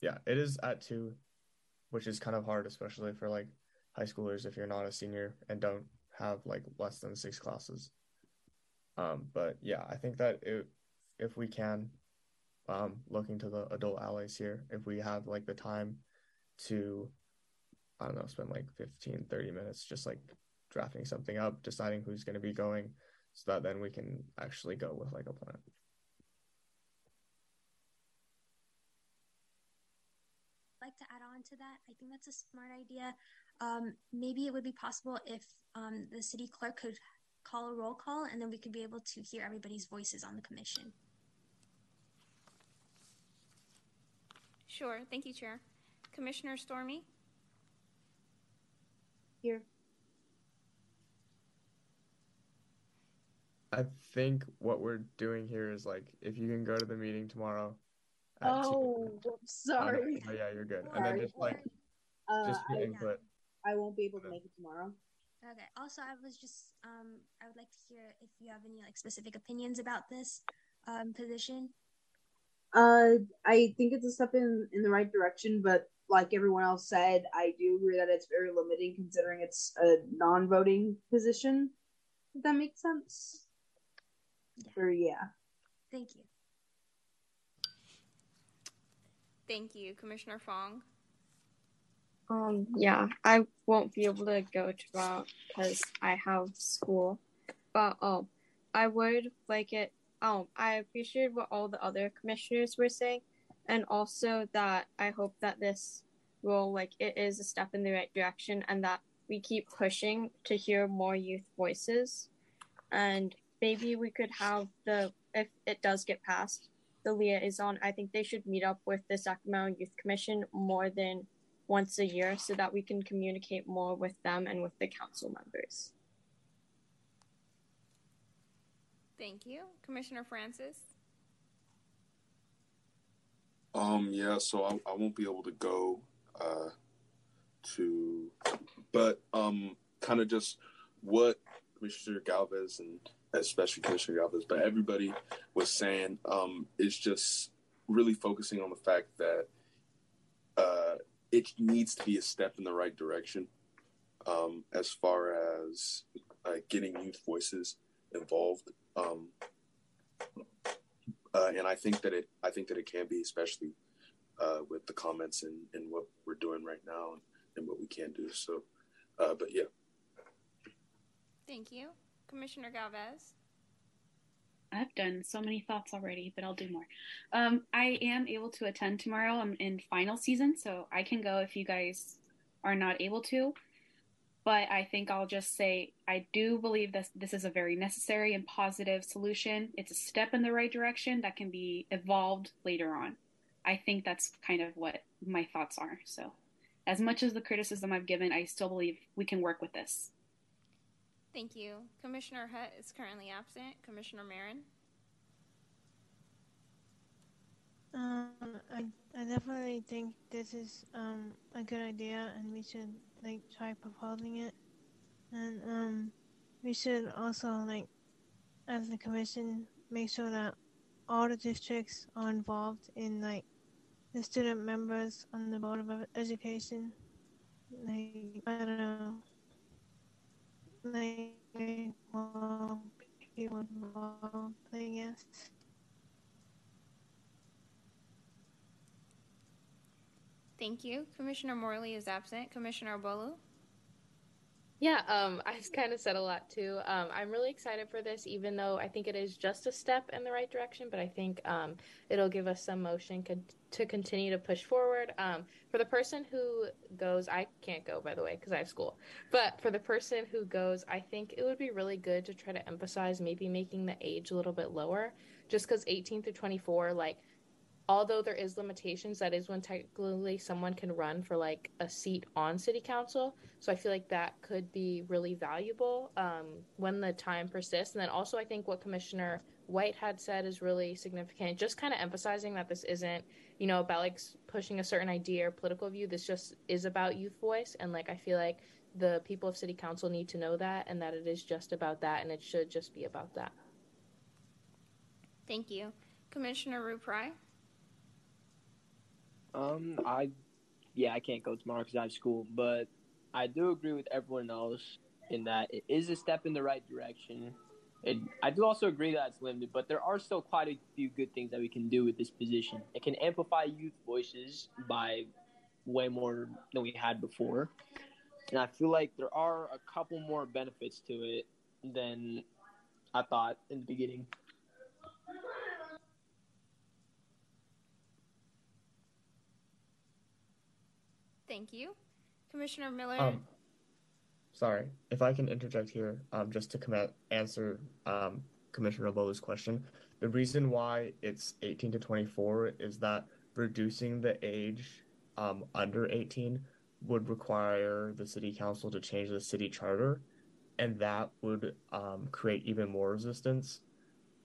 yeah, it is at two, which is kind of hard, especially for like high schoolers if you're not a senior and don't have like less than six classes. Um, but yeah, I think that it, if we can, um, look into the adult allies here, if we have like the time to, I don't know, spend like 15, 30 minutes just like drafting something up, deciding who's going to be going, so that then we can actually go with like a plan. Like to add on to that. I think that's a smart idea. Um, maybe it would be possible if um, the city clerk could call a roll call, and then we could be able to hear everybody's voices on the commission. Sure. Thank you, Chair. Commissioner Stormy? Here. I think what we're doing here is like if you can go to the meeting tomorrow. At two- Oh, no, sorry. oh, yeah, you're good. And then Sorry. just like Uh, just your I, input. I won't be able to make it tomorrow. Okay. Also, I was just um, I would like to hear if you have any like specific opinions about this um, position. Uh, I think it's a step in in the right direction, but like everyone else said, I do agree that it's very limiting considering it's a non-voting position. If that makes sense. Or yeah. Thank you. Thank you. Commissioner Fong? Um, yeah, I won't be able to go to tomorrow because I have school. But um, I would like it. Um, I appreciate what all the other commissioners were saying, and also that I hope that this will like it is a step in the right direction, and that we keep pushing to hear more youth voices, and maybe we could have the if it does get passed, the liaison. I think they should meet up with the Sacramento Youth Commission more than once a year so that we can communicate more with them and with the council members. Thank you. Commissioner Francis? Um, yeah, so I, I won't be able to go uh, to, but um, kind of just what Commissioner Galvez and especially Commissioner Galvez, but everybody was saying um, is just really focusing on the fact that uh, it needs to be a step in the right direction um, as far as uh, getting youth voices involved. Um, uh, and I think that it, I think that it can be, especially uh, with the comments and, and what we're doing right now and, and what we can do. So, uh, but yeah, Thank you. Commissioner Galvez? I've done so many thoughts already, but I'll do more. Um, I am able to attend tomorrow. I'm in final season, so I can go if you guys are not able to. But I think I'll just say I do believe that this is a very necessary and positive solution. It's a step in the right direction that can be evolved later on. I think that's kind of what my thoughts are. So, as much as the criticism I've given, I still believe we can work with this. Thank you. Commissioner Hutt is currently absent. Commissioner Marin? Um, I, I definitely think this is um a good idea, and we should like try proposing it, and um, we should also like, as the commission, make sure that all the districts are involved in like the student members on the board of education. Like I don't know, Thank you. Commissioner Morley is absent. Commissioner Bolu? Yeah, um, I've kind of said a lot too. Um, I'm really excited for this, even though I think it is just a step in the right direction. But I think um, it'll give us some motion con- to continue to push forward. Um, for the person who goes, I can't go by the way because I have school. But for the person who goes, I think it would be really good to try to emphasize maybe making the age a little bit lower, just because 18 through 24, like although there is limitations that is when technically someone can run for like a seat on city council. So i feel like that could be really valuable um, when the time persists. And then also i think what commissioner white had said is really significant just kind of emphasizing that this isn't you know about like pushing a certain idea or political view. This just is about youth voice. And like i feel like the people of city council need to know that and that it is just about that and it should just be about that. Thank you. Commissioner Ruprai? Um, I, yeah, I can't go tomorrow because I have school, but I do agree with everyone else in that it is a step in the right direction. And I do also agree that it's limited, but there are still quite a few good things that we can do with this position. It can amplify youth voices by way more than we had before. And I feel like there are a couple more benefits to it than I thought in the beginning. Thank you. Commissioner Miller. Um, sorry, if I can interject here, um, just to answer um, Commissioner Lola's question. The reason why it's 18 to 24 is that reducing the age um, under 18 would require the city council to change the city charter, and that would um, create even more resistance.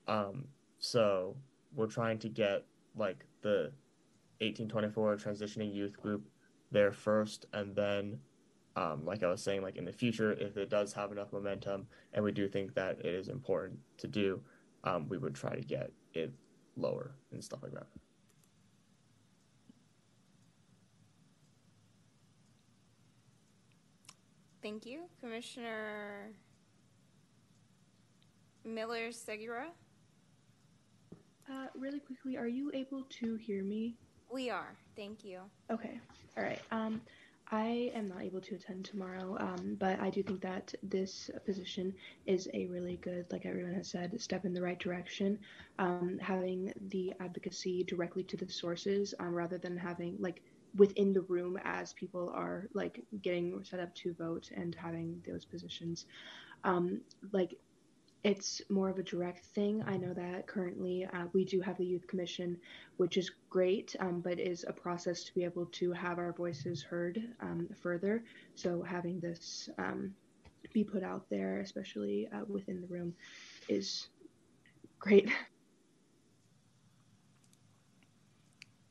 Um, so we're trying to get like the 1824 transitioning youth group there first, and then, um, like I was saying, like in the future, if it does have enough momentum, and we do think that it is important to do, um, we would try to get it lower and stuff like that. Thank you. Commissioner Miller Segura. Uh, really quickly, are you able to hear me? We are. Thank you. Okay. All right. Um, I am not able to attend tomorrow, um, but I do think that this position is a really good, like everyone has said, step in the right direction. Um, having the advocacy directly to the sources um, rather than having like within the room as people are like getting set up to vote and having those positions. Um, like it's more of a direct thing. I know that currently uh, we do have the Youth Commission, which is great, um, but is a process to be able to have our voices heard um, further. So having this um, be put out there, especially uh, within the room, is great.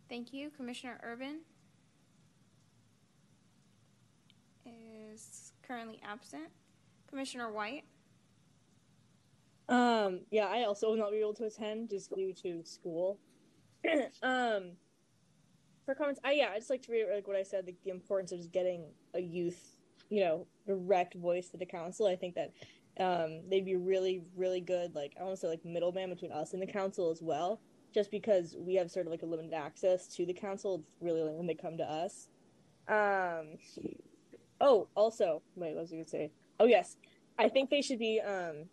Thank you. Commissioner Urban is currently absent. Commissioner White. Um, yeah, I also will not be able to attend just due to school. um, for comments, I yeah, I just like to reiterate like what I said, like, the importance of just getting a youth, you know, direct voice to the council. I think that um, they'd be really, really good. Like I want to say, like middleman between us and the council as well. Just because we have sort of like a limited access to the council, it's really like when they come to us. Um, oh, also, wait, what was I gonna say? Oh yes, I think they should be um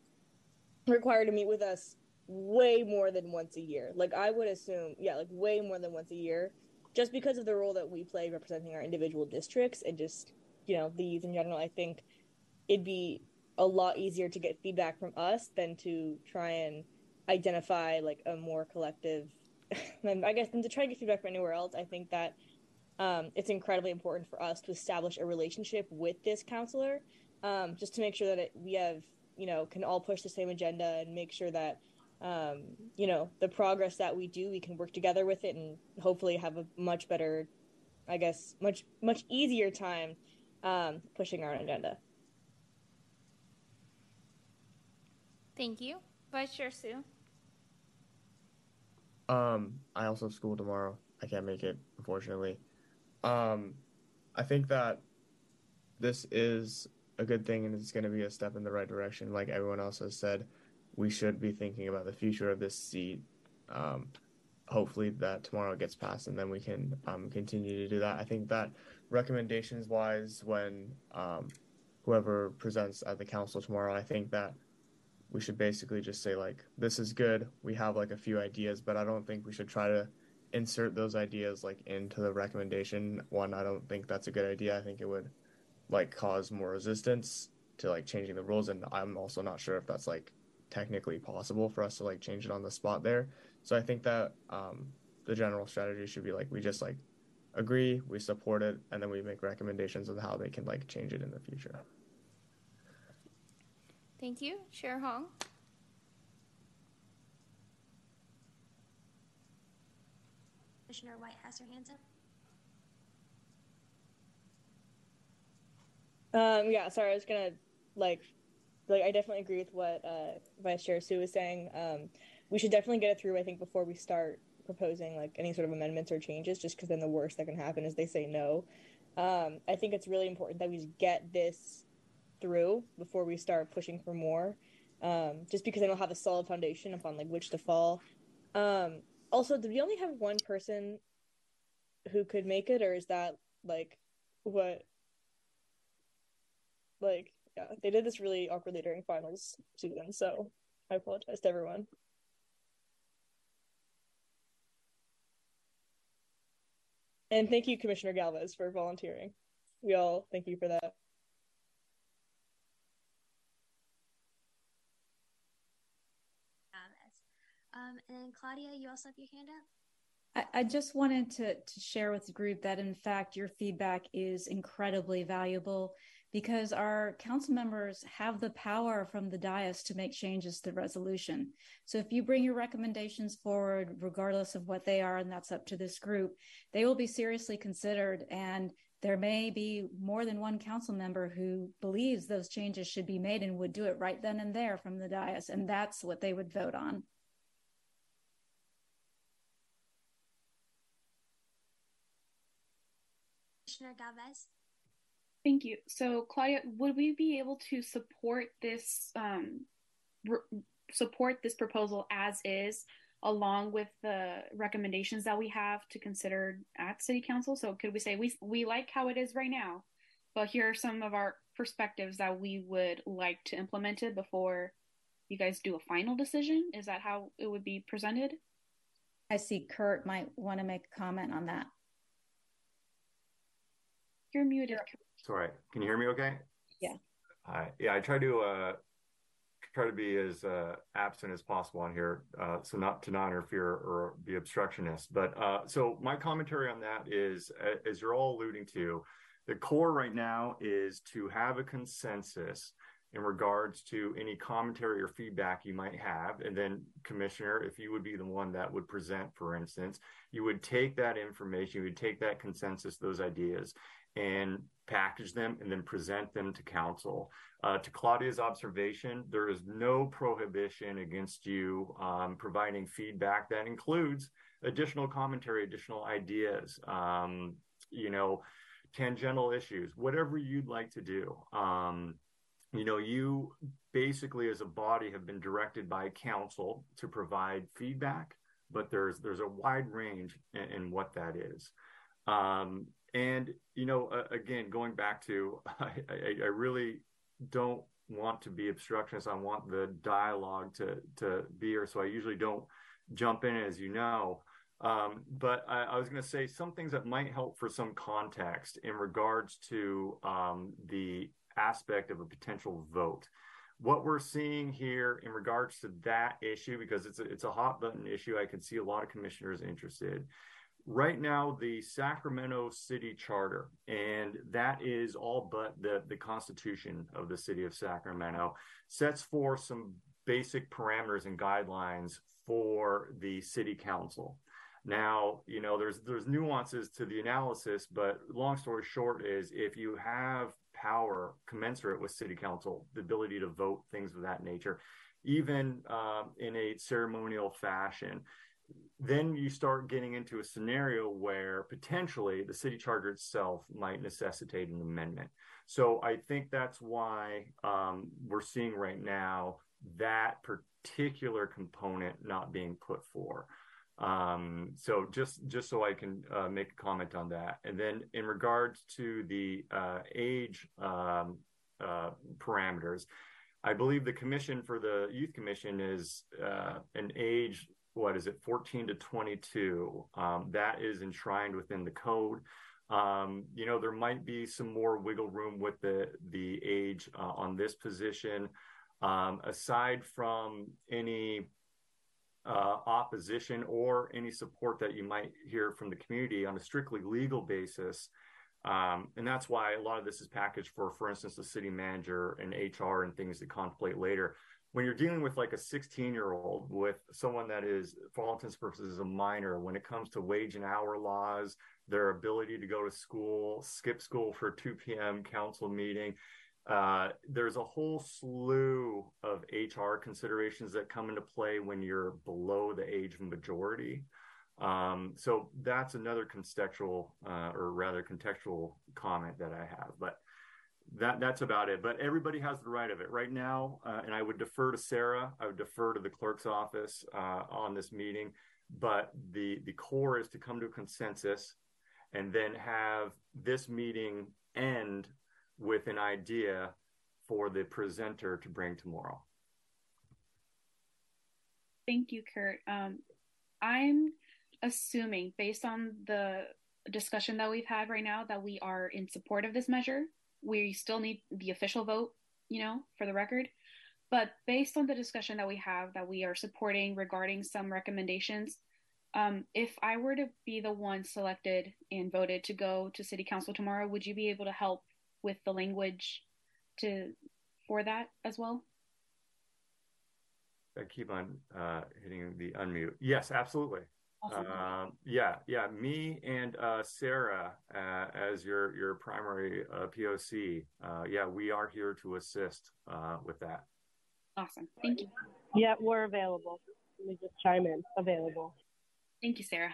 required to meet with us way more than once a year. Like I would assume, yeah, like way more than once a year, just because of the role that we play representing our individual districts and just you know the youth in general. I think it'd be a lot easier to get feedback from us than to try and identify like a more collective. I guess than to try and get feedback from anywhere else. I think that um, it's incredibly important for us to establish a relationship with this counselor, um, just to make sure that it, we have you know can all push the same agenda and make sure that um, you know the progress that we do we can work together with it and hopefully have a much better i guess much much easier time um, pushing our agenda Thank you. Vice Chair Sue. Um, I also have school tomorrow. I can't make it, unfortunately. Um, I think that this is a good thing and it's going to be a step in the right direction. Like everyone else has said, we should be thinking about the future of this seat. Um, hopefully that tomorrow gets passed and then we can um, continue to do that. I think that recommendations wise, when um, whoever presents at the council tomorrow, I think that we should basically just say like, this is good. We have like a few ideas, but I don't think we should try to insert those ideas like into the recommendation. One, I don't think that's a good idea. I think it would like cause more resistance to like changing the rules and I'm also not sure if that's like technically possible for us to like change it on the spot there. So I think that um, the general strategy should be like we just like agree, we support it, and then we make recommendations on how they can like change it in the future. Thank you. Chair Hong. Commissioner White has her hands up. Um, yeah, sorry, I was gonna like, like I definitely agree with what uh, Vice Chair Sue was saying. Um, we should definitely get it through. I think before we start proposing like any sort of amendments or changes, just because then the worst that can happen is they say no. Um, I think it's really important that we get this through before we start pushing for more. um, just because I don't have a solid foundation upon like which to fall. Um, also, do we only have one person who could make it, or is that like what? Like, yeah, they did this really awkwardly during finals season, so I apologize to everyone. And thank you, Commissioner Galvez, for volunteering. We all thank you for that. Um, and then Claudia, you also have your hand up. I, I just wanted to, to share with the group that, in fact, your feedback is incredibly valuable because our council members have the power from the dais to make changes to the resolution. So if you bring your recommendations forward, regardless of what they are, and that's up to this group, they will be seriously considered. And there may be more than one council member who believes those changes should be made and would do it right then and there from the dais. And that's what they would vote on. Commissioner Galvez. Thank you. So, Claudia, would we be able to support this um, re- support this proposal as is, along with the recommendations that we have to consider at City Council? So, could we say we we like how it is right now, but here are some of our perspectives that we would like to implement it before you guys do a final decision? Is that how it would be presented? I see Kurt might want to make a comment on that. You're muted. It's all right. Can you hear me okay? Yeah. Hi. Yeah, I try to uh, try to be as uh, absent as possible on here, uh, so not to not interfere or be obstructionist. But uh, so my commentary on that is, as you're all alluding to, the core right now is to have a consensus in regards to any commentary or feedback you might have. And then, Commissioner, if you would be the one that would present, for instance, you would take that information, you would take that consensus, those ideas, and package them and then present them to council. Uh, to Claudia's observation, there is no prohibition against you um, providing feedback that includes additional commentary, additional ideas, um, you know, tangential issues, whatever you'd like to do. Um, you know, you basically as a body have been directed by council to provide feedback, but there's there's a wide range in, in what that is. Um, and you know, uh, again, going back to, I, I, I, really don't want to be obstructionist. I want the dialogue to to be here. So I usually don't jump in, as you know. Um, but I, I was going to say some things that might help for some context in regards to um, the aspect of a potential vote. What we're seeing here in regards to that issue, because it's a, it's a hot button issue, I can see a lot of commissioners interested right now the Sacramento City Charter, and that is all but the, the Constitution of the City of Sacramento, sets forth some basic parameters and guidelines for the City Council. Now, you know, there's there's nuances to the analysis, but long story short is if you have power commensurate with City Council, the ability to vote things of that nature, even uh, in a ceremonial fashion, then you start getting into a scenario where potentially the city charter itself might necessitate an amendment. So I think that's why um, we're seeing right now that particular component not being put for. Um, so just just so I can uh, make a comment on that, and then in regards to the uh, age um, uh, parameters, I believe the commission for the youth commission is uh, an age what is it, 14 to 22. Um, that is enshrined within the code. Um, you know, there might be some more wiggle room with the the age uh, on this position. Um, aside from any uh, opposition or any support that you might hear from the community on a strictly legal basis. Um, and that's why a lot of this is packaged for, for instance, the city manager and HR and things to contemplate later when you're dealing with like a 16 year old with someone that is for all intents and purposes a minor when it comes to wage and hour laws their ability to go to school skip school for 2 p.m council meeting uh, there's a whole slew of hr considerations that come into play when you're below the age of majority. Um, so that's another contextual uh, or rather contextual comment that i have but that that's about it. But everybody has the right of it right now, uh, and I would defer to Sarah. I would defer to the clerk's office uh, on this meeting. But the the core is to come to a consensus, and then have this meeting end with an idea for the presenter to bring tomorrow. Thank you, Kurt. Um, I'm assuming, based on the discussion that we've had right now, that we are in support of this measure. We still need the official vote, you know, for the record. But based on the discussion that we have, that we are supporting regarding some recommendations, um, if I were to be the one selected and voted to go to City Council tomorrow, would you be able to help with the language to for that as well? I keep on uh, hitting the unmute. Yes, absolutely. Awesome. Uh, yeah, yeah. Me and uh, Sarah uh, as your your primary uh, POC. Uh, yeah, we are here to assist with that. Awesome. Thank you. Yeah, we're available. Let me just chime in. Available. Thank you, Sarah.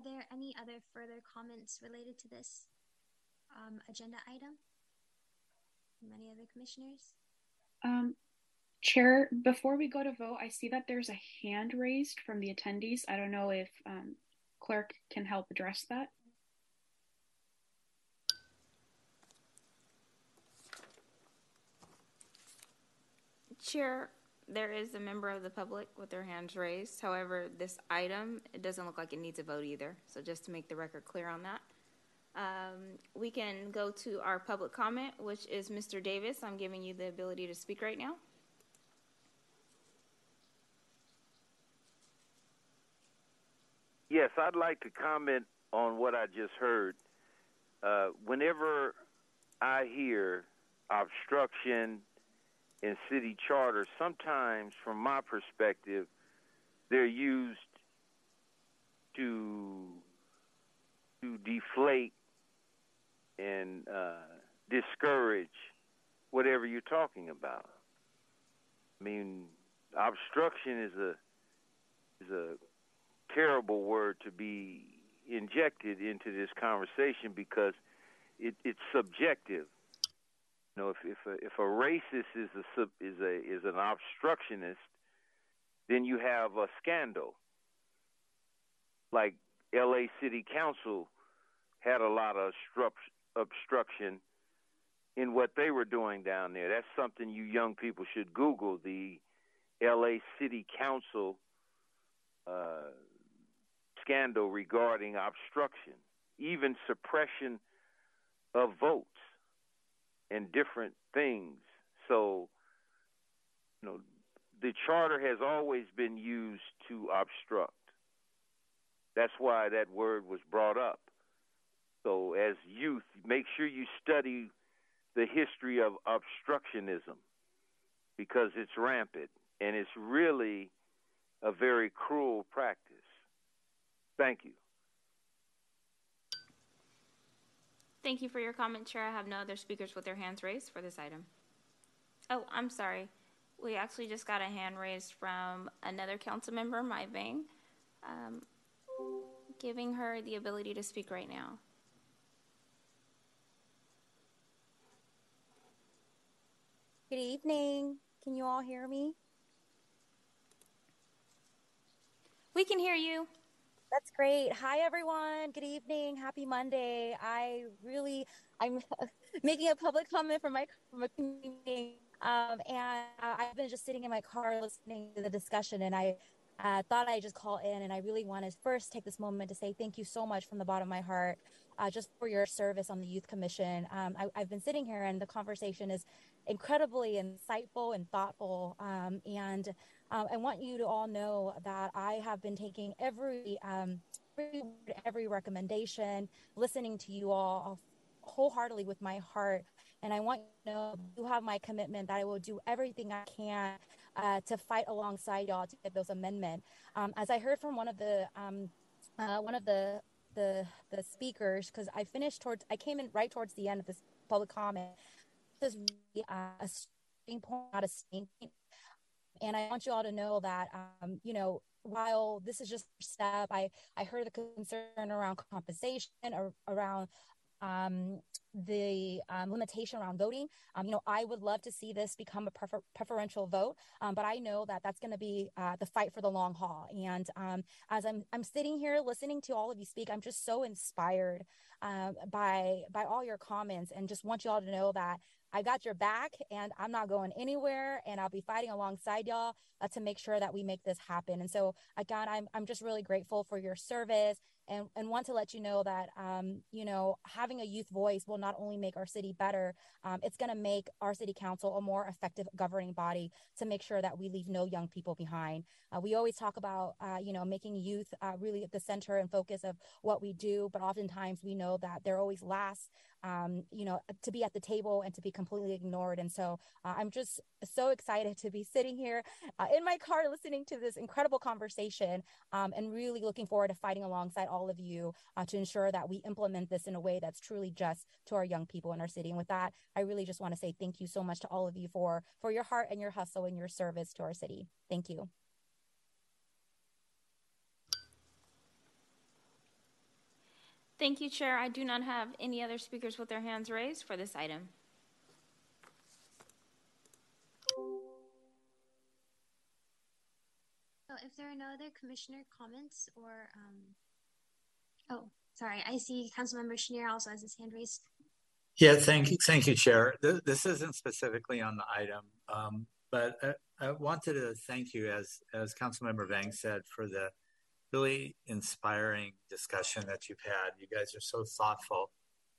Are there any other further comments related to this um, agenda item from any other commissioners? Um, Chair, before we go to vote, I see that there's a hand raised from the attendees. I don't know if um, clerk can help address that. Chair, there is a member of the public with their hands raised. However, this item, it doesn't look like it needs a vote either. So just to make the record clear on that. Um, we can go to our public comment, which is Mr. Davis. I'm giving you the ability to speak right now. Yes, I'd like to comment on what I just heard. Uh, whenever I hear obstruction in city charters, sometimes from my perspective, they're used to to deflate and uh, discourage whatever you're talking about. I mean, obstruction is a is a terrible word to be injected into this conversation because it, it's subjective. Know, if if a, if a racist is a is a is an obstructionist, then you have a scandal. Like L.A. City Council had a lot of obstruction in what they were doing down there. That's something you young people should Google. The L.A. City Council uh, scandal regarding obstruction, even suppression of votes and different things. So, you know, the charter has always been used to obstruct. That's why that word was brought up. So, as youth, make sure you study the history of obstructionism because it's rampant and it's really a very cruel practice. Thank you. Thank you for your comment, Chair. I have no other speakers with their hands raised for this item. Oh, I'm sorry. We actually just got a hand raised from another council member, Mai Vang, um, giving her the ability to speak right now. Good evening. Can you all hear me? We can hear you. That's great. Hi, everyone. Good evening. Happy Monday. I really, I'm making a public comment from my from a meeting, um, and I've been just sitting in my car listening to the discussion, and I uh, thought I'd just call in, and I really want to first take this moment to say thank you so much from the bottom of my heart, uh, just for your service on the Youth Commission. Um, I, have been sitting here, and the conversation is incredibly insightful and thoughtful, um, and um, I want you to all know that I have been taking every um, every, every recommendation, listening to you all wholeheartedly with my heart. And I want you to know you have my commitment that I will do everything I can uh, to fight alongside y'all to get those amendments. Um, as I heard from one of the um, uh, one of the the the speakers, because I finished towards I came in right towards the end of this public comment. This is uh, a point, not a stain point. And I want you all to know that, um, you know, while this is just step, I, I heard the concern around compensation, or, around um, the um, limitation around voting. Um, you know, I would love to see this become a prefer- preferential vote, um, but I know that that's going to be uh, the fight for the long haul. And um, as I'm I'm sitting here listening to all of you speak, I'm just so inspired uh, by by all your comments, and just want you all to know that I got your back and I'm not going anywhere and I'll be fighting alongside y'all uh, to make sure that we make this happen. And so again, I'm, I'm just really grateful for your service and, and want to let you know that, um, you know, having a youth voice will not only make our city better, um, it's going to make our city council a more effective governing body to make sure that we leave no young people behind. Uh, we always talk about, uh, you know, making youth uh, really at the center and focus of what we do, but oftentimes we know that they're always last um, you know, to be at the table and to be completely ignored. And so uh, I'm just so excited to be sitting here uh, in my car listening to this incredible conversation um, and really looking forward to fighting alongside all of you uh, to ensure that we implement this in a way that's truly just to our young people in our city. And with that, I really just want to say thank you so much to all of you for for your heart and your hustle and your service to our city. Thank you. Thank you, Chair. I do not have any other speakers with their hands raised for this item. So if there are no other commissioner comments or, um, oh, sorry, I see Councilmember Schenirer also has his hand raised. Yeah, thank you, thank you, Chair. This isn't specifically on the item, um, but I, I, wanted to thank you, as as Councilmember Vang said, for the really inspiring discussion that you've had. You guys are so thoughtful.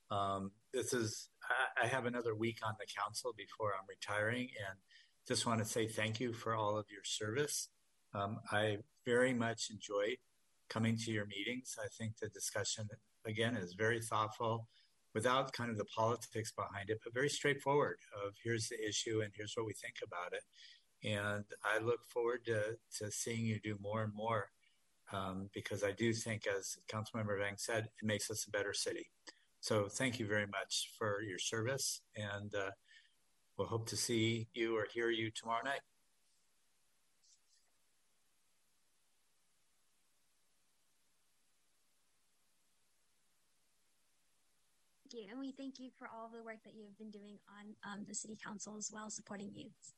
Um, this is, I, I, have another week on the council before I'm retiring, and just want to say thank you for all of your service. Um, I very much enjoyed coming to your meetings. I think the discussion, again, is very thoughtful without kind of the politics behind it, but very straightforward of here's the issue and here's what we think about it. And I look forward to, to seeing you do more and more um, because I do think, as Councilmember Vang said, it makes us a better city. So thank you very much for your service, and uh, we'll hope to see you or hear you tomorrow night. Thank you, and we thank you for all the work that you have been doing on um, the City Council as well, supporting youth.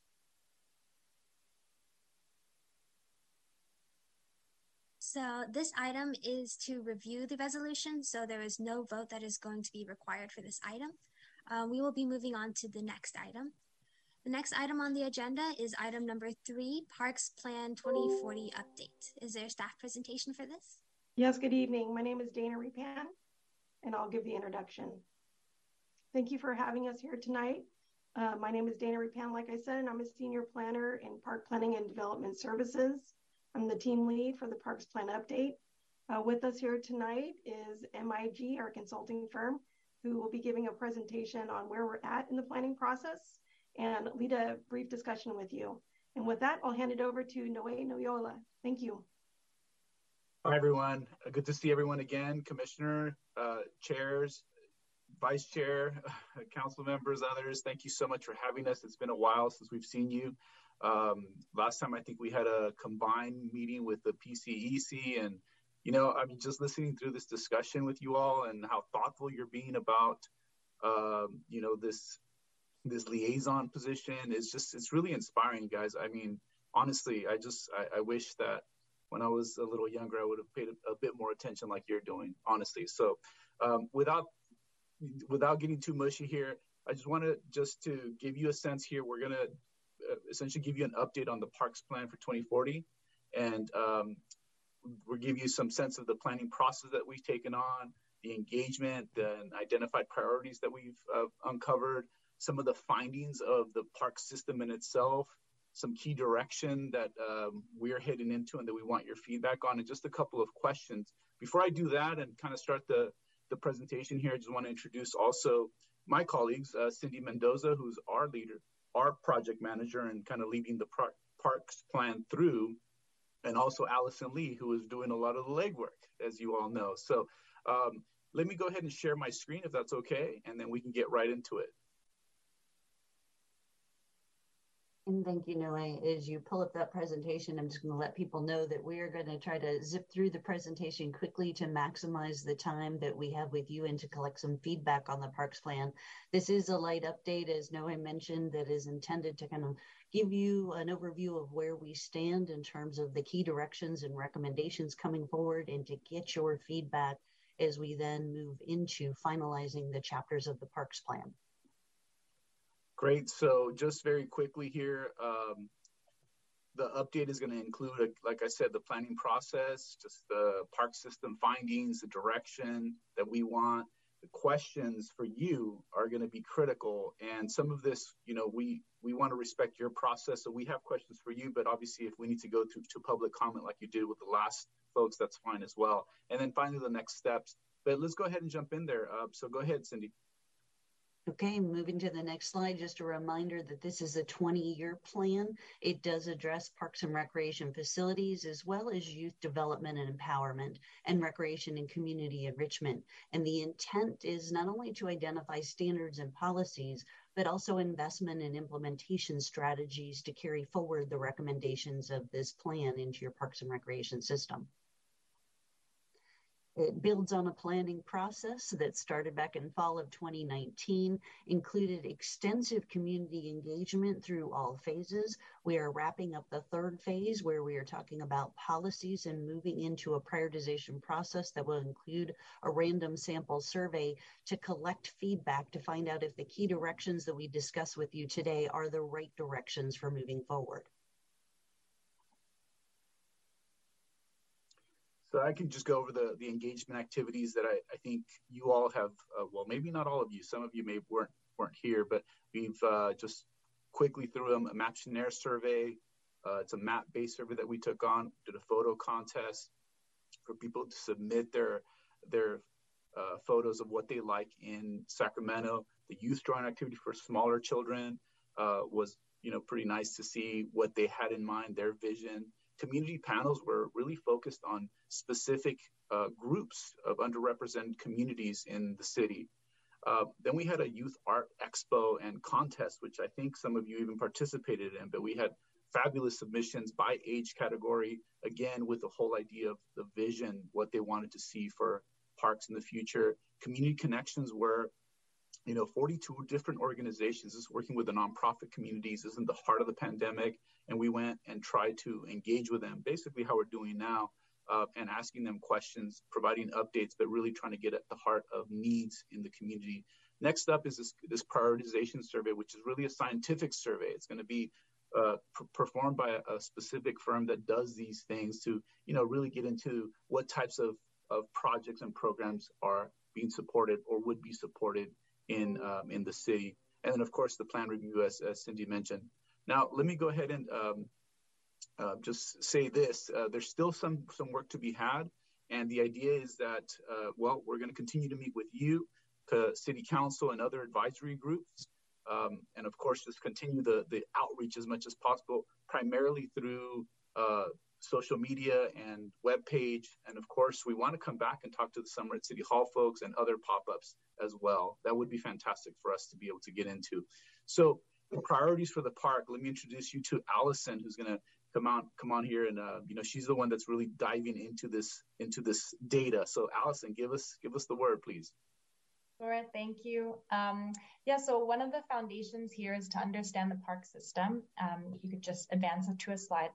So this item is to review the resolution, so there is no vote that is going to be required for this item. Uh, we will be moving on to the next item. The next item on the agenda is item number three, Parks Plan 2040 update. Is there a staff presentation for this? Yes, good evening. My name is Dana Repan, and I'll give the introduction. Thank you for having us here tonight. Uh, my name is Dana Repan, like I said, and I'm a senior planner in Park Planning and Development Services. I'm the team lead for the Parks Plan Update. Uh, with us here tonight is MIG, our consulting firm, who will be giving a presentation on where we're at in the planning process and lead a brief discussion with you. And with that, I'll hand it over to Noe Noyola. Thank you. Hi, everyone. Good to see everyone again. Commissioner, uh, chairs, vice chair, council members, others, thank you so much for having us. It's been a while since we've seen you. Um, last time I think we had a combined meeting with the PCEC, and you know, I mean, just listening through this discussion with you all and how thoughtful you're being about, um, you know, this this liaison position is just it's really inspiring, guys. I mean, honestly, I just I, I wish that when I was a little younger, I would have paid a, a bit more attention like you're doing, honestly. So, um, without without getting too mushy here, I just want to just to give you a sense here. We're gonna uh, essentially give you an update on the parks plan for 2040 and um, we'll give you some sense of the planning process that we've taken on the engagement the identified priorities that we've uh, uncovered some of the findings of the park system in itself some key direction that um, we're heading into and that we want your feedback on and just a couple of questions. Before i do that and kind of start the the presentation here i just want to introduce also my colleagues uh, cindy mendoza who's our leader our project manager and kind of leading the par- parks plan through, and also Allison Lee, who is doing a lot of the legwork, as you all know. So um, let me go ahead and share my screen if that's okay, and then we can get right into it. And thank you, Noe. As you pull up that presentation, I'm just going to let people know that we are going to try to zip through the presentation quickly to maximize the time that we have with you and to collect some feedback on the parks plan. This is a light update, as Noe mentioned, that is intended to kind of give you an overview of where we stand in terms of the key directions and recommendations coming forward and to get your feedback as we then move into finalizing the chapters of the parks plan. Great. So just very quickly here, um, the update is going to include, like I said, the planning process, just the park system findings, the direction that we want. The questions for you are going to be critical, and some of this, you know, we we want to respect your process, so we have questions for you. But obviously, if we need to go to to public comment like you did with the last folks, that's fine as well. And then finally, the next steps. But let's go ahead and jump in there. Uh, so go ahead, Cindy. Okay, moving to the next slide, just a reminder that this is a 20-year plan. It does address parks and recreation facilities as well as youth development and empowerment and recreation and community enrichment. And the intent is not only to identify standards and policies, but also investment and implementation strategies to carry forward the recommendations of this plan into your parks and recreation system. It builds on a planning process that started back in fall of 2019, included extensive community engagement through all phases. We are wrapping up the third phase where we are talking about policies and moving into a prioritization process that will include a random sample survey to collect feedback to find out if the key directions that we discuss with you today are the right directions for moving forward. So I can just go over the, the engagement activities that I, I think you all have, uh, well, maybe not all of you, some of you may weren't, weren't here, but we've uh, just quickly through them a Maptionnaire survey. Uh, it's a map-based survey that we took on, did a photo contest for people to submit their, their uh, photos of what they like in Sacramento. The youth drawing activity for smaller children uh, was, you know, pretty nice to see what they had in mind, their vision community panels were really focused on specific uh, groups of underrepresented communities in the city. Uh, then we had a youth art expo and contest, which I think some of you even participated in, but we had fabulous submissions by age category, again, with the whole idea of the vision, what they wanted to see for parks in the future. Community connections were you know 42 different organizations. Is working with the nonprofit communities. Is in the heart of the pandemic. And we went and tried to engage with them. Basically how we're doing now uh, and asking them questions providing updates but really trying to get at the heart of needs in the community. Next up is this, this prioritization survey which is really a scientific survey. It's going to be uh, performed by a, a specific firm that does these things to you know really get into what types of, of projects and programs are being supported or would be supported in um, in the city. And then, of course, the plan review, as, as Cindy mentioned. Now, let me go ahead and um, uh, just say this: uh, there's still some some work to be had, and the idea is that uh, well, we're going to continue to meet with you, the City Council, and other advisory groups, um, and of course, just continue the the outreach as much as possible, primarily through uh, social media and web page. And of course, we want to come back and talk to the Summer at City Hall folks and other pop-ups as well. That would be fantastic for us to be able to get into. So the priorities for the park, let me introduce you to Allison, who's going to come on come on here and uh, you know she's the one that's really diving into this into this data so allison give us give us the word please Sure, thank you. Um, yeah, so one of the foundations here is to understand the park system. Um, you could just advance it to a slide.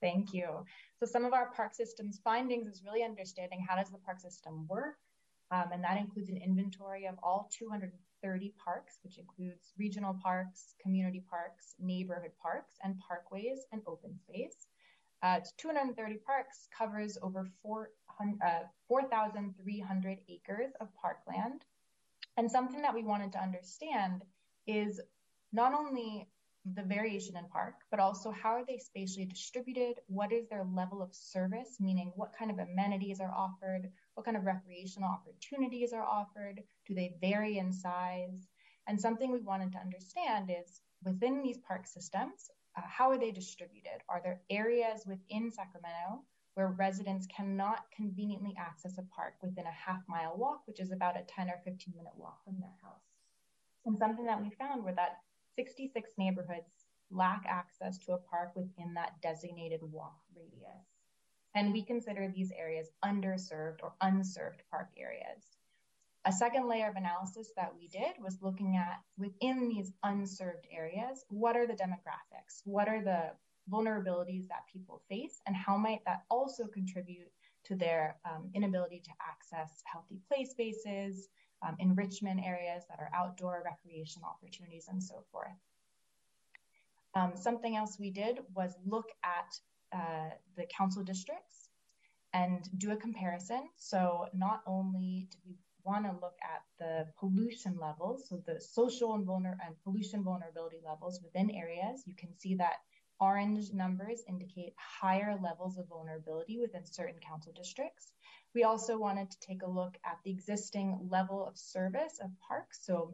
Thank you. So some of our park systems findings is really understanding how does the park system work, um, and that includes an inventory of all 230 parks, which includes regional parks, community parks, neighborhood parks, and parkways and open space. Uh, 230 parks covers over 4,300 uh, 4, acres of parkland. And something that we wanted to understand is not only the variation in park, but also how are they spatially distributed? What is their level of service, meaning what kind of amenities are offered? What kind of recreational opportunities are offered? Do they vary in size? And something we wanted to understand is within these park systems, uh, how are they distributed? Are there areas within Sacramento where residents cannot conveniently access a park within a half mile walk, which is about a 10 or 15 minute walk from their house? And something that we found were that 66 neighborhoods lack access to a park within that designated walk radius. And we consider these areas underserved or unserved park areas. A second layer of analysis that we did was looking at within these unserved areas, what are the demographics? What are the vulnerabilities that people face? And how might that also contribute to their um, inability to access healthy play spaces, um, enrichment areas that are outdoor recreation opportunities, and so forth? Um, something else we did was look at uh, the council districts and do a comparison. So not only did we want to look at the pollution levels, so the social and, vulner- and pollution vulnerability levels within areas, you can see that orange numbers indicate higher levels of vulnerability within certain council districts. We also wanted to take a look at the existing level of service of parks. So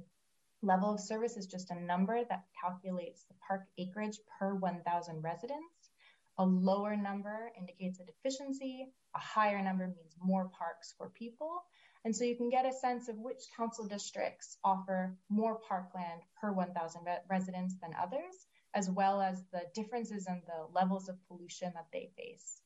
level of service is just a number that calculates the park acreage per 1,000 residents. A lower number indicates a deficiency. A higher number means more parks for people. And so you can get a sense of which council districts offer more parkland per 1,000 re- residents than others, as well as the differences in the levels of pollution that they face.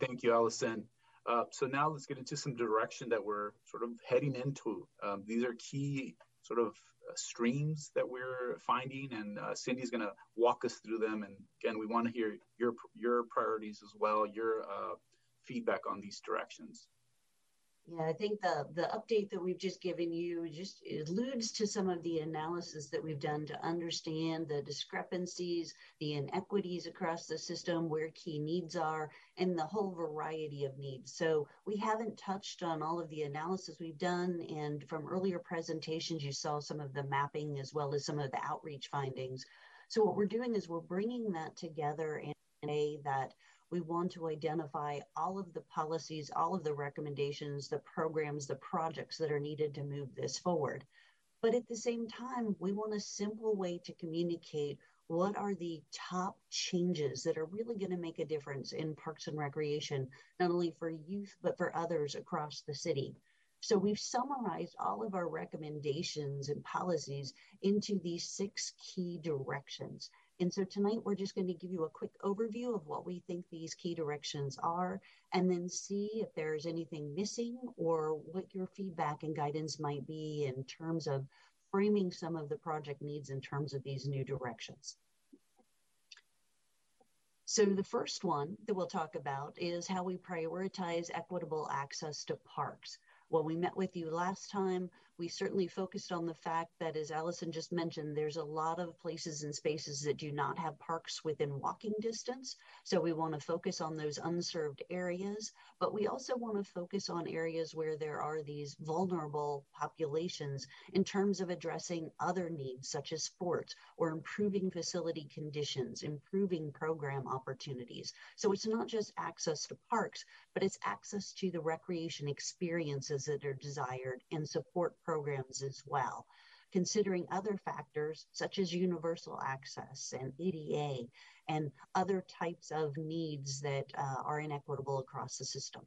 Thank you, Allison. Uh, so now let's get into some direction that we're sort of heading into. Um, these are key sort of uh, streams that we're finding, and uh, Cindy's going to walk us through them. And again, we want to hear your your priorities as well, your uh, feedback on these directions. Yeah, I think the the update that we've just given you just alludes to some of the analysis that we've done to understand the discrepancies, the inequities across the system, where key needs are, and the whole variety of needs. So we haven't touched on all of the analysis we've done, and from earlier presentations, you saw some of the mapping as well as some of the outreach findings. So what we're doing is we're bringing that together in a that we want to identify all of the policies, all of the recommendations, the programs, the projects that are needed to move this forward. But at the same time, we want a simple way to communicate what are the top changes that are really going to make a difference in parks and recreation, not only for youth, but for others across the city. So we've summarized all of our recommendations and policies into these six key directions. And so tonight we're just going to give you a quick overview of what we think these key directions are and then see if there's anything missing or what your feedback and guidance might be in terms of framing some of the project needs in terms of these new directions. So the first one that we'll talk about is how we prioritize equitable access to parks. When we met with you last time, we certainly focused on the fact that, as Allison just mentioned, there's a lot of places and spaces that do not have parks within walking distance. So we want to focus on those unserved areas, but we also want to focus on areas where there are these vulnerable populations in terms of addressing other needs, such as sports or improving facility conditions, improving program opportunities. So it's not just access to parks, but it's access to the recreation experiences that are desired and support programs as well, considering other factors such as universal access and ADA and other types of needs that uh, are inequitable across the system.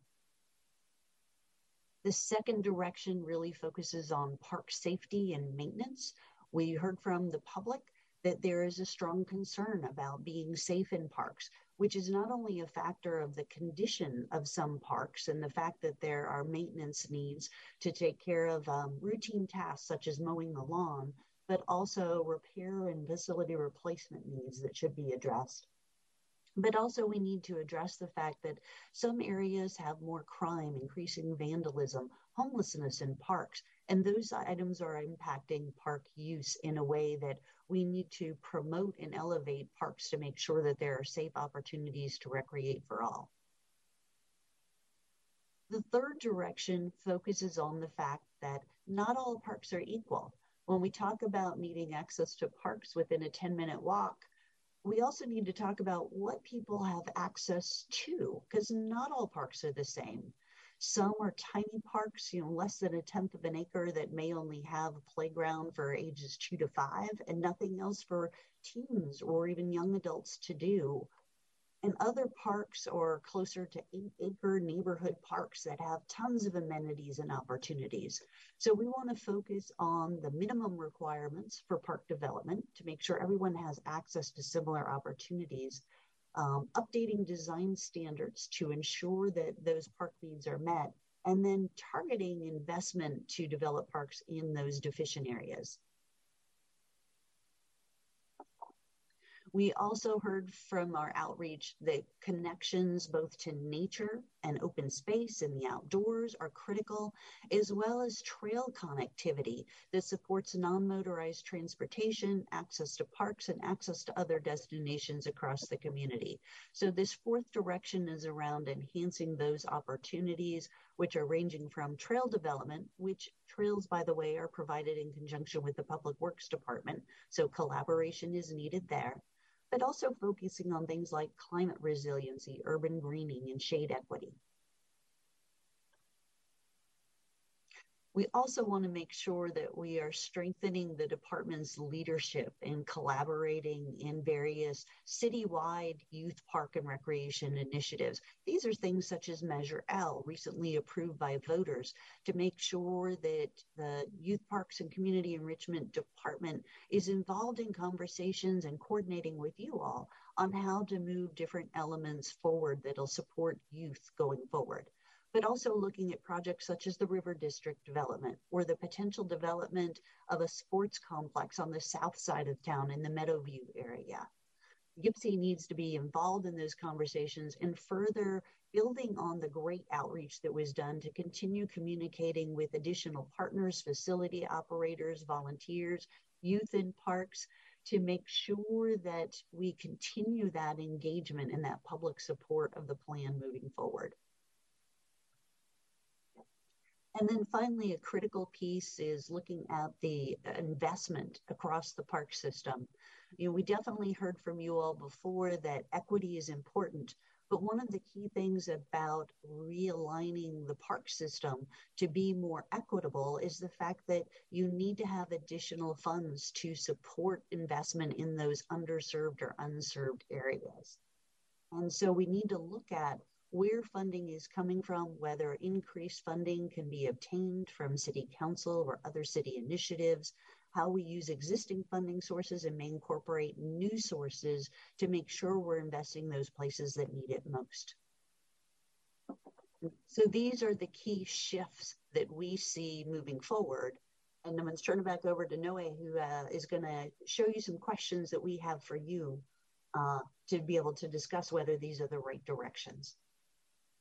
The second direction really focuses on park safety and maintenance. We heard from the public that there is a strong concern about being safe in parks, which is not only a factor of the condition of some parks and the fact that there are maintenance needs to take care of um, routine tasks such as mowing the lawn, but also repair and facility replacement needs that should be addressed. But also, we need to address the fact that some areas have more crime, increasing vandalism, homelessness in parks, and those items are impacting park use in a way that we need to promote and elevate parks to make sure that there are safe opportunities to recreate for all. The third direction focuses on the fact that not all parks are equal. When we talk about needing access to parks within a 10 minute walk, we also need to talk about what people have access to because not all parks are the same. Some are tiny parks, you know, less than a tenth of an acre that may only have a playground for ages two to five and nothing else for teens or even young adults to do. and other parks or closer to eight acre neighborhood parks that have tons of amenities and opportunities. So we want to focus on the minimum requirements for park development to make sure everyone has access to similar opportunities, Um, updating design standards to ensure that those park needs are met, and then targeting investment to develop parks in those deficient areas. We also heard from our outreach that connections both to nature and open space in the outdoors are critical, as well as trail connectivity that supports non motorized transportation, access to parks, and access to other destinations across the community. So, this fourth direction is around enhancing those opportunities, which are ranging from trail development, which trails, by the way, are provided in conjunction with the Public Works Department. So, collaboration is needed there but also focusing on things like climate resiliency, urban greening, and shade equity. We also want to make sure that we are strengthening the department's leadership and collaborating in various citywide youth park and recreation initiatives. These are things such as Measure L, recently approved by voters, to make sure that the Youth Parks and Community Enrichment Department is involved in conversations and coordinating with you all on how to move different elements forward that'll support youth going forward but also looking at projects such as the River District development or the potential development of a sports complex on the south side of town in the Meadowview area. YPCE needs to be involved in those conversations and further building on the great outreach that was done to continue communicating with additional partners, facility operators, volunteers, youth in parks to make sure that we continue that engagement and that public support of the plan moving forward. And then finally, a critical piece is looking at the investment across the park system. You know, we definitely heard from you all before that equity is important, but one of the key things about realigning the park system to be more equitable is the fact that you need to have additional funds to support investment in those underserved or unserved areas. And so we need to look at where funding is coming from, whether increased funding can be obtained from city council or other city initiatives, how we use existing funding sources and may incorporate new sources to make sure we're investing those places that need it most. So these are the key shifts that we see moving forward. And I'm going to turn it back over to Noe, who uh, is going to show you some questions that we have for you uh, to be able to discuss whether these are the right directions.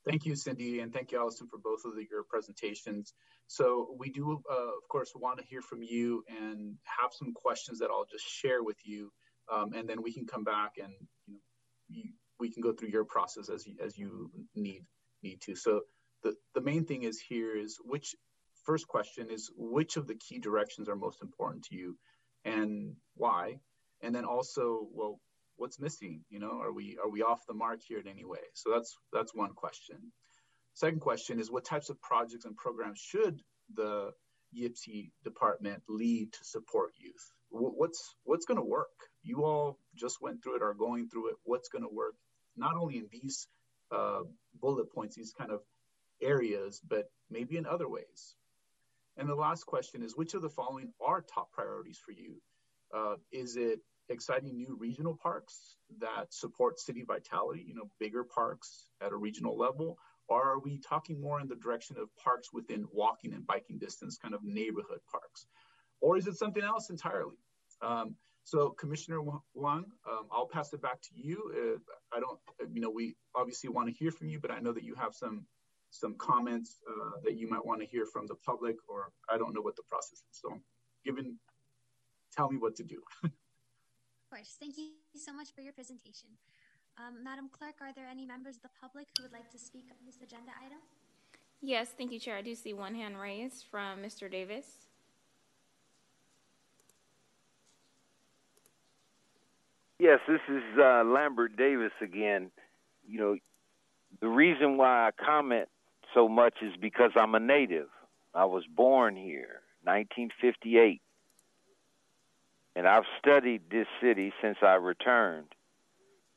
Thank you, Cindy, and thank you, Allison, for both of the, your presentations. So we do, uh, of course, want to hear from you and have some questions that I'll just share with you, um, and then we can come back and you know we can go through your process as you, as you need need to. So the the main thing is here is which first question is which of the key directions are most important to you, and why, and then also well what's missing you know? Are we are we off the mark here in any way? So that's that's one question. Second question is what types of projects and programs should the YPCE department lead to support youth? What's what's going to work? You all just went through it are going through it. What's going to work? Not only in these uh, bullet points these kind of areas but maybe in other ways. And the last question is which of the following are top priorities for you? Uh, is it exciting new regional parks that support city vitality, you know, bigger parks at a regional level? Or are we talking more in the direction of parks within walking and biking distance, kind of neighborhood parks? Or is it something else entirely? Um, so, Commissioner Wang, um, I'll pass it back to you. Uh, I don't, you know, we obviously want to hear from you, but I know that you have some some comments uh, that you might want to hear from the public, or I don't know what the process is. So, given, tell me what to do. Of course. Thank you so much for your presentation. Um, Madam Clerk, are there any members of the public who would like to speak on this agenda item? Yes, thank you, Chair. I do see one hand raised from Mr. Davis. Yes, this is uh, Lambert Davis again. You know, the reason why I comment so much is because I'm a native. I was born here, 1958 and I've studied this city since I returned.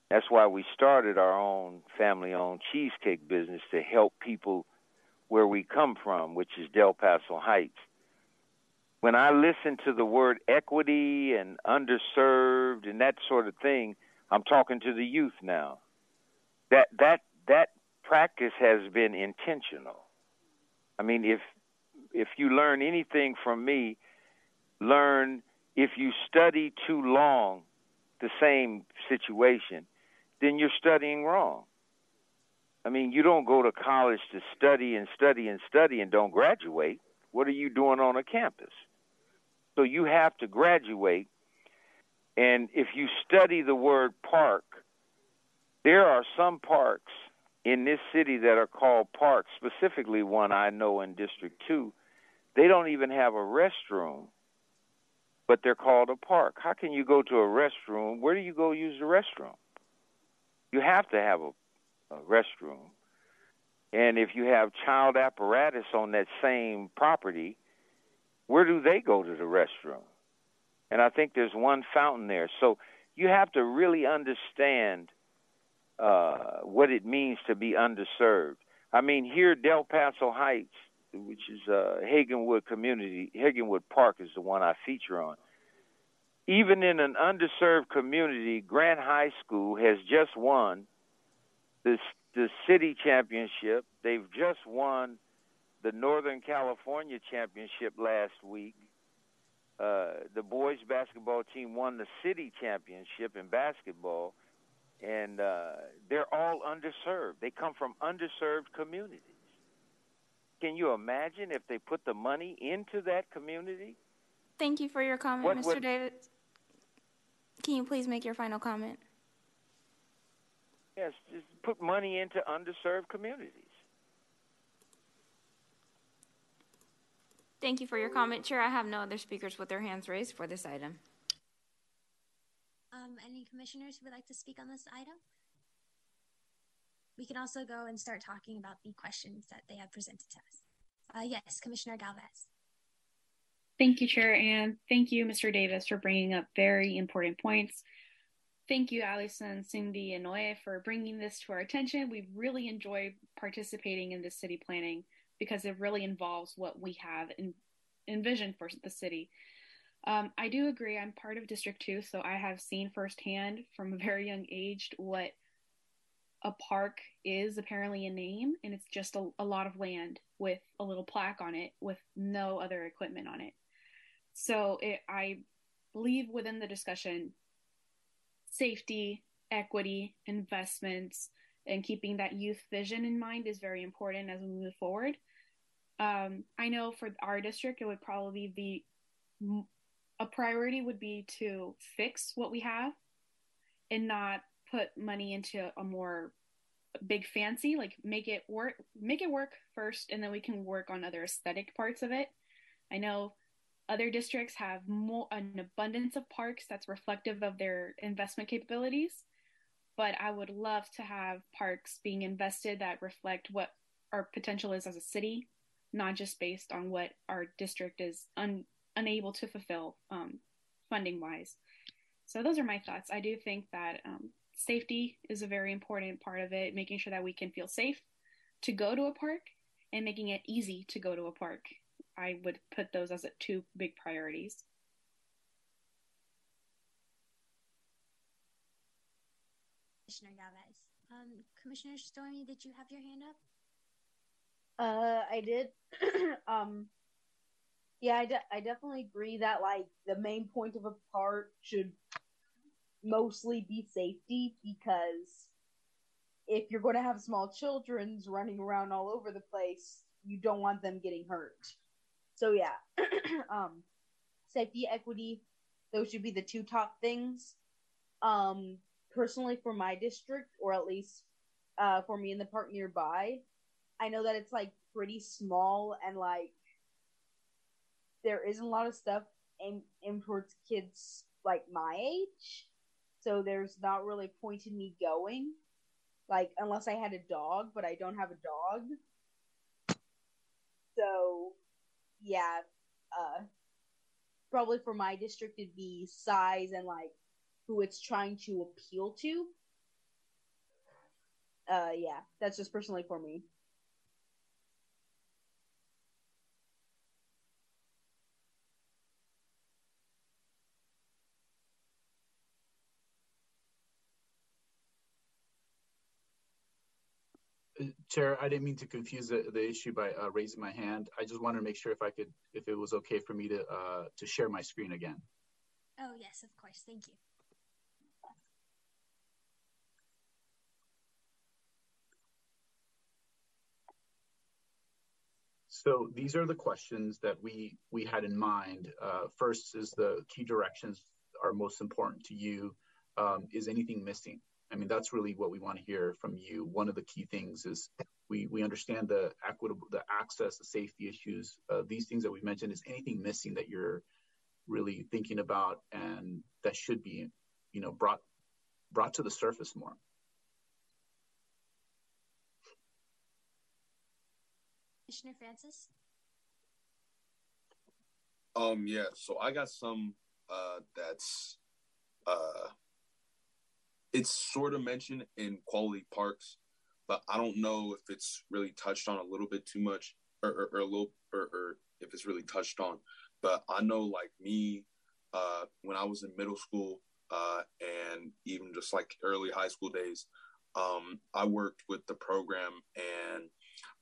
That's why we started our own family owned cheesecake business to help people where we come from, which is Del Paso Heights. When I listen to the word equity and underserved and that sort of thing, I'm talking to the youth now. That that that practice has been intentional. I mean, if if you learn anything from me, learn if you study too long the same situation, then you're studying wrong. I mean, you don't go to college to study and study and study and don't graduate. What are you doing on a campus? So you have to graduate. And if you study the word park, there are some parks in this city that are called parks, specifically one I know in District 2. They don't even have a restroom, but they're called a park. How can you go to a restroom? Where do you go use the restroom? You have to have a, a restroom. And if you have child apparatus on that same property, where do they go to the restroom? And I think there's one fountain there. So you have to really understand uh, what it means to be underserved. I mean, here, Del Paso Heights, which is uh, Hagginwood Community, Hagginwood Park is the one I feature on. Even in an underserved community, Grant High School has just won the the city championship. They've just won the Northern California championship last week. Uh, the boys basketball team won the city championship in basketball and uh, they're all underserved. They come from underserved communities. Can you imagine if they put the money into that community? Thank you for your comment, what, Mr. What, David. Can you please make your final comment? Yes, just put money into underserved communities. Thank you for your comment, Chair. I have no other speakers with their hands raised for this item. Um, any commissioners who would like to speak on this item? We can also go and start talking about the questions that they have presented to us. Uh, yes, Commissioner Galvez. Thank you, Chair, and thank you, Mr. Davis, for bringing up very important points. Thank you, Allison, Cindy, and Noe, for bringing this to our attention. We really enjoy participating in this city planning because it really involves what we have in, envisioned for the city. Um, I do agree. I'm part of District 2, so I have seen firsthand from a very young age what a park is apparently a name, and it's just a, a lot of land with a little plaque on it with no other equipment on it. So it, I believe within the discussion, safety, equity, investments, and keeping that youth vision in mind is very important as we move forward. Um, I know for our district, it would probably be a priority would be to fix what we have and not put money into a more big fancy like make it work make it work first and then we can work on other aesthetic parts of it i know other districts have more an abundance of parks that's reflective of their investment capabilities but i would love to have parks being invested that reflect what our potential is as a city not just based on what our district is un- unable to fulfill um, funding wise. So those are my thoughts. I do think that um, safety is a very important part of it, making sure that we can feel safe to go to a park and making it easy to go to a park. I would put those as two big priorities. Commissioner Galvez. Um, Commissioner Stormy, did you have your hand up? Uh, I did. um, yeah, I, de- I definitely agree that like the main point of a park should mostly be safety because if you're going to have small children's running around all over the place, you don't want them getting hurt. So yeah, um, safety, equity, those should be the two top things. Um, personally, for my district, or at least uh, for me in the park nearby, I know that it's like pretty small and like there isn't a lot of stuff aimed, aimed towards kids like my age. So there's not really point in me going. Like unless I had a dog, but I don't have a dog. So yeah, uh probably for my district it'd be size and like who it's trying to appeal to. uh, yeah, that's just personally for me. Chair, I didn't mean to confuse the, the issue by uh, raising my hand. I just wanted to make sure if I could, if it was okay for me to uh, to share my screen again. Oh, yes, of course. Thank you. So these are the questions that we we had in mind. Uh, first is the key directions are most important to you. Um, is anything missing? I mean, that's really what we want to hear from you. One of the key things is we we understand the equitable, the access, the safety issues. Uh, these things that we mentioned. Is anything missing that you're really thinking about and that should be, you know, brought brought to the surface more? Commissioner Francis? Um, yeah, so I got some uh that's uh it's sort of mentioned in quality parks, but I don't know if it's really touched on a little bit too much or, or, or a little or, or if it's really touched on. But I know like me, uh, when I was in middle school, uh, and even just like early high school days, um, I worked with the program and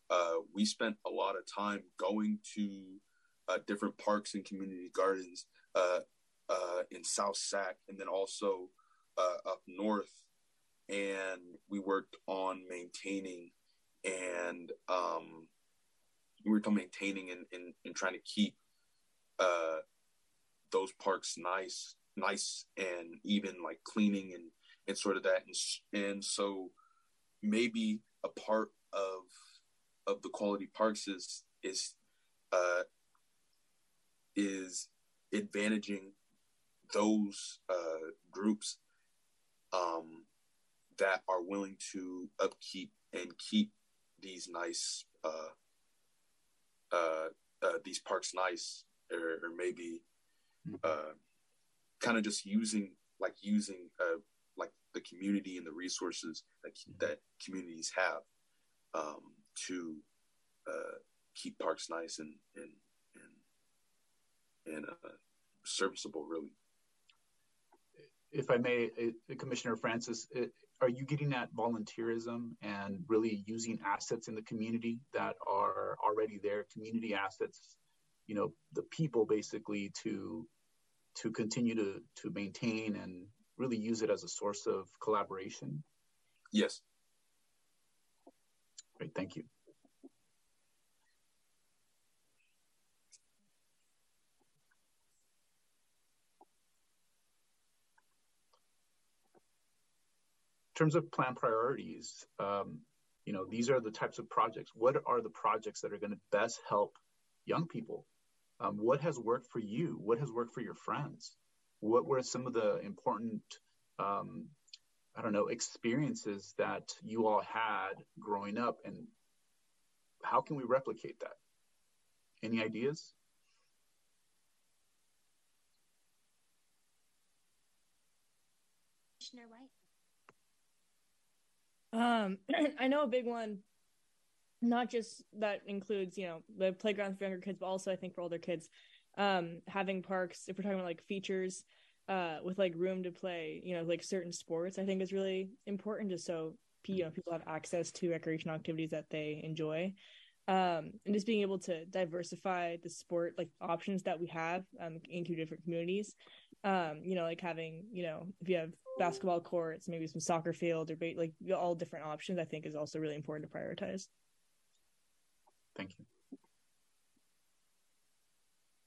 uh, we spent a lot of time going to uh, different parks and community gardens uh, uh in South Sac, and then also uh, up north. And we worked on maintaining and um, we worked on maintaining and, and, and trying to keep uh, those parks nice, nice and even like cleaning and and sort of that. And, and so maybe a part of of the quality parks is is uh, is advantaging those uh, groups um, that are willing to upkeep and keep these nice uh, uh, uh these parks nice, or, or maybe uh, kind of just using like using uh, like the community and the resources that that communities have um, to uh, keep parks nice and and and, and uh, serviceable, really. If I may, uh, Commissioner Francis, uh, are you getting at volunteerism and really using assets in the community that are already there, community assets, you know, the people basically to to continue to to maintain and really use it as a source of collaboration? Yes. Great, thank you. Terms of plan priorities, um, you know, these are the types of projects. What are the projects that are going to best help young people? Um, what has worked for you? What has worked for your friends? What were some of the important um, I don't know, experiences that you all had growing up and how can we replicate that? Any ideas? Commissioner White. Um, I know a big one, not just that includes, you know, the playgrounds for younger kids, but also I think for older kids, um, having parks, if we're talking about like features, uh, with like room to play, you know, like certain sports, I think is really important just so you know people have access to recreational activities that they enjoy. Um, and just being able to diversify the sport like options that we have um, into different communities. Um, you know, like having, you know, if you have basketball courts, maybe some soccer field or like all different options, I think is also really important to prioritize. Thank you.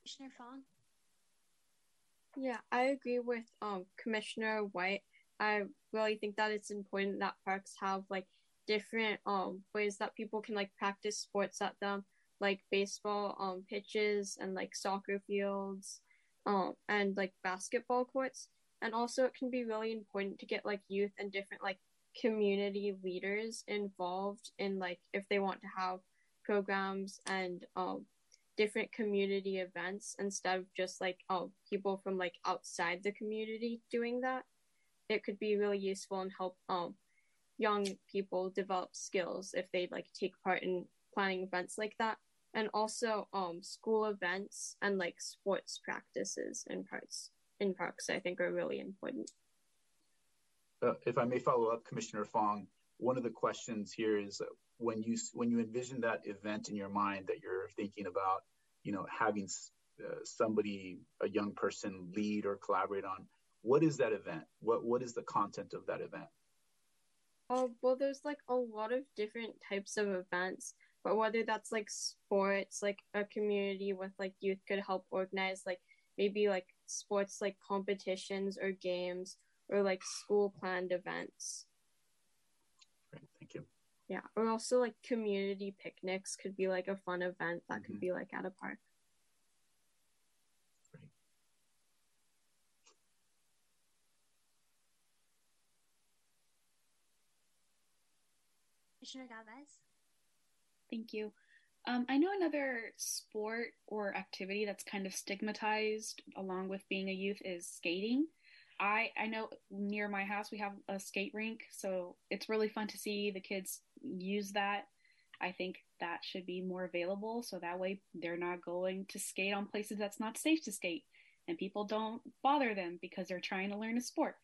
Commissioner Fong. Yeah, I agree with um Commissioner White. I really think that it's important that parks have like different um ways that people can like practice sports at them, like baseball um pitches and like soccer fields, um and like basketball courts. And also it can be really important to get like youth and different like community leaders involved in like if they want to have programs and um different community events instead of just like oh people from like outside the community doing that. It could be really useful and help um young people develop skills if they like take part in planning events like that. And also um school events and like sports practices in parks in parks i think are really important. Uh, if i may follow up commissioner fong one of the questions here is uh, when you when you envision that event in your mind that you're thinking about you know having uh, somebody a young person lead or collaborate on what is that event? What what is the content of that event? Oh well there's like a lot of different types of events but whether that's like sports like a community with like youth could help organize like maybe like sports like competitions or games or like school planned events Great, thank you yeah or also like community picnics could be like a fun event that mm-hmm. could be like at a park Great. Commissioner Galvez. Thank you. Um, I know another sport or activity that's kind of stigmatized along with being a youth is skating. I I know near my house we have a skate rink, so it's really fun to see the kids use that. I think that should be more available so that way they're not going to skate on places that's not safe to skate and people don't bother them because they're trying to learn a sport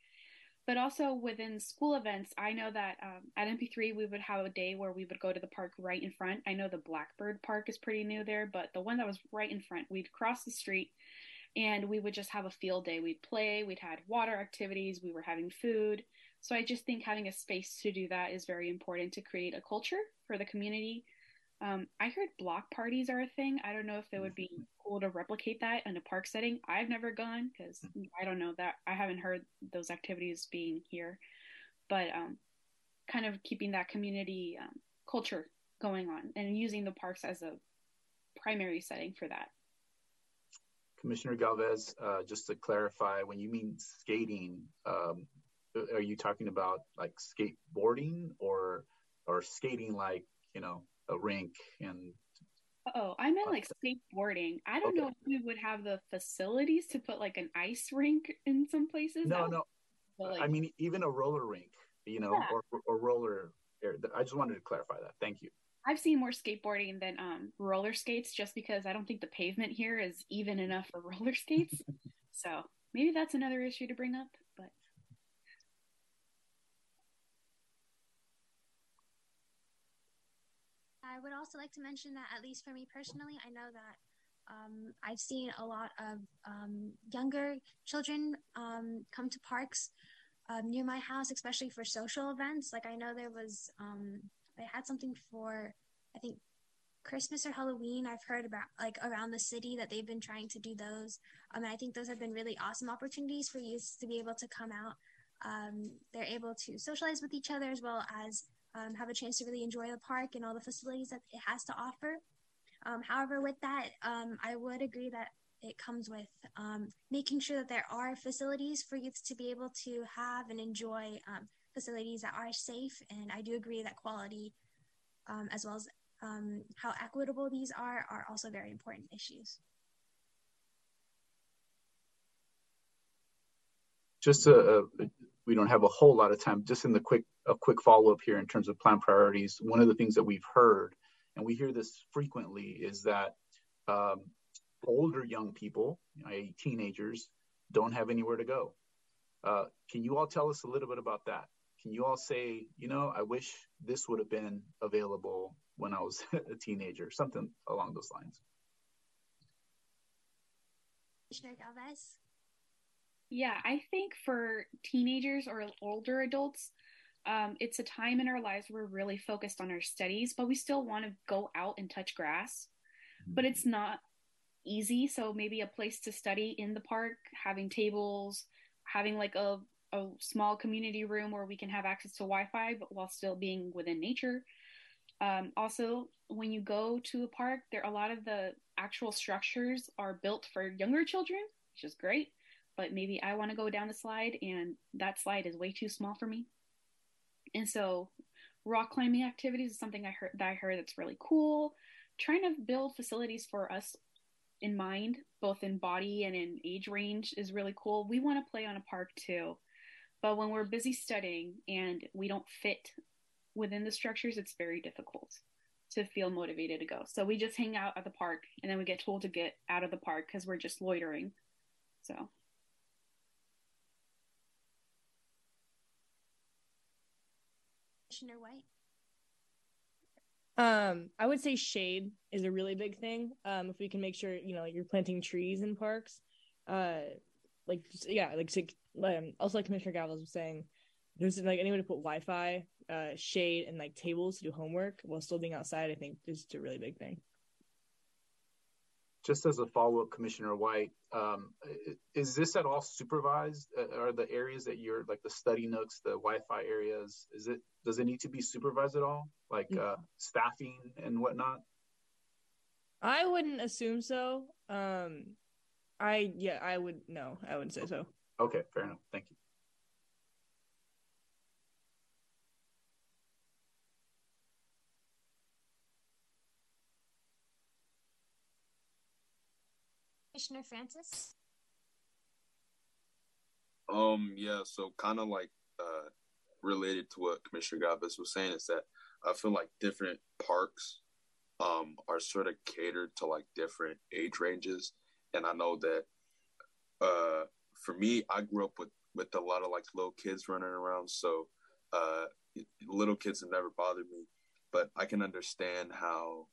but also within school events, I know that um, at MP3 we would have a day where we would go to the park right in front. I know the Blackbird Park is pretty new there, but the one that was right in front, we'd cross the street and we would just have a field day. We'd play, we'd had water activities, we were having food. So I just think having a space to do that is very important to create a culture for the community um, I heard block parties are a thing. I don't know if it would be mm-hmm. cool to replicate that in a park setting. I've never gone because I don't know that I haven't heard those activities being here, but um, kind of keeping that community um, culture going on and using the parks as a primary setting for that. Commissioner Galvez, uh, just to clarify, when you mean skating, um, are you talking about like skateboarding or or skating like you know a rink and Oh, I meant like skateboarding. I don't okay. know if we would have the facilities to put like an ice rink in some places. No, no. Like... I mean, even a roller rink, you know, yeah. or, or roller. I just wanted to clarify that. Thank you. I've seen more skateboarding than um, roller skates just because I don't think the pavement here is even enough for roller skates. so maybe that's another issue to bring up. But I would also like to mention that, at least for me personally, I know that um, I've seen a lot of um, younger children um, come to parks um, near my house, especially for social events. Like I know there was, um, they had something for, I think, Christmas or Halloween. I've heard about like around the city that they've been trying to do those. Um, and I think those have been really awesome opportunities for youth to be able to come out. they're able to socialize with each other as well as um, have a chance to really enjoy the park and all the facilities that it has to offer. Um, however, with that, um, I would agree that it comes with um, making sure that there are facilities for youths to be able to have and enjoy um, facilities that are safe. And I do agree that quality, um, as well as how equitable these are, are also very important issues. Just a, a we don't have a whole lot of time. Just in the quick a quick follow up here in terms of plan priorities. One of the things that we've heard, and we hear this frequently, is that um, older young people, i.e., teenagers, don't have anywhere to go. Uh, can you all tell us a little bit about that? Can you all say, you know, I wish this would have been available when I was a teenager, something along those lines? Yeah, I think for teenagers or older adults, um, it's a time in our lives where we're really focused on our studies, but we still want to go out and touch grass. But it's not easy. So maybe a place to study in the park, having tables, having like a, a small community room where we can have access to Wi Fi, but while still being within nature. Um, also, when you go to a park, there a lot of the actual structures are built for younger children, which is great but maybe I want to go down the slide and that slide is way too small for me. And so rock climbing activities is something I heard that I heard that's really cool. Trying to build facilities for us in mind, both in body and in age range is really cool. We want to play on a park too. But when we're busy studying and we don't fit within the structures, it's very difficult to feel motivated to go. So we just hang out at the park and then we get told to get out of the park because we're just loitering. So Commissioner White. Um, I would say shade is a really big thing. Um, if we can make sure you know you're planting trees in parks, uh, like yeah, like um, also like Commissioner Galvez was saying, there's like anyone to put Wi-Fi, uh, shade, and like tables to do homework while still being outside. I think is a really big thing. Just as a follow up, Commissioner White, um, is this at all supervised? Uh, are the areas that you're like the study nooks, the Wi-Fi areas? Is it does it need to be supervised at all, like uh, staffing and whatnot? I wouldn't assume so. Um, I yeah, I would no, I wouldn't say so. Okay, fair enough. Thank you. Commissioner Francis. Um, yeah, so kind of like uh, related to what Commissioner Galvez was saying is that I feel like different parks um, are sort of catered to like different age ranges, and I know that uh, for me, I grew up with with a lot of like little kids running around, so uh, little kids have never bothered me, but I can understand how.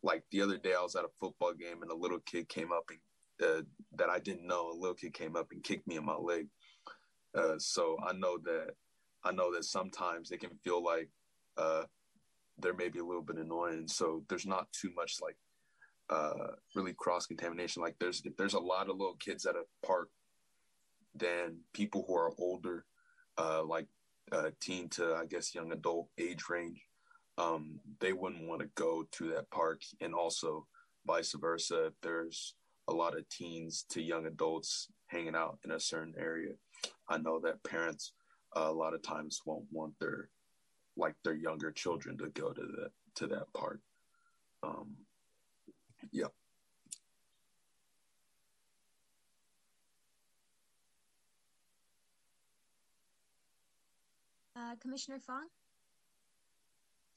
Like the other day, I was at a football game and a little kid came up and uh, that I didn't know. A little kid came up and kicked me in my leg. Uh, so I know that I know that sometimes it can feel like uh, there may be a little bit annoying. So there's not too much like uh, really cross contamination. Like there's if there's a lot of little kids at a park, then people who are older, uh, like uh, teen to I guess young adult age range, um, they wouldn't want to go to that park, and also vice versa. If there's a lot of teens to young adults hanging out in a certain area, I know that parents uh, a lot of times won't want their like their younger children to go to the to that park. Um, yeah. Uh, Commissioner Fong.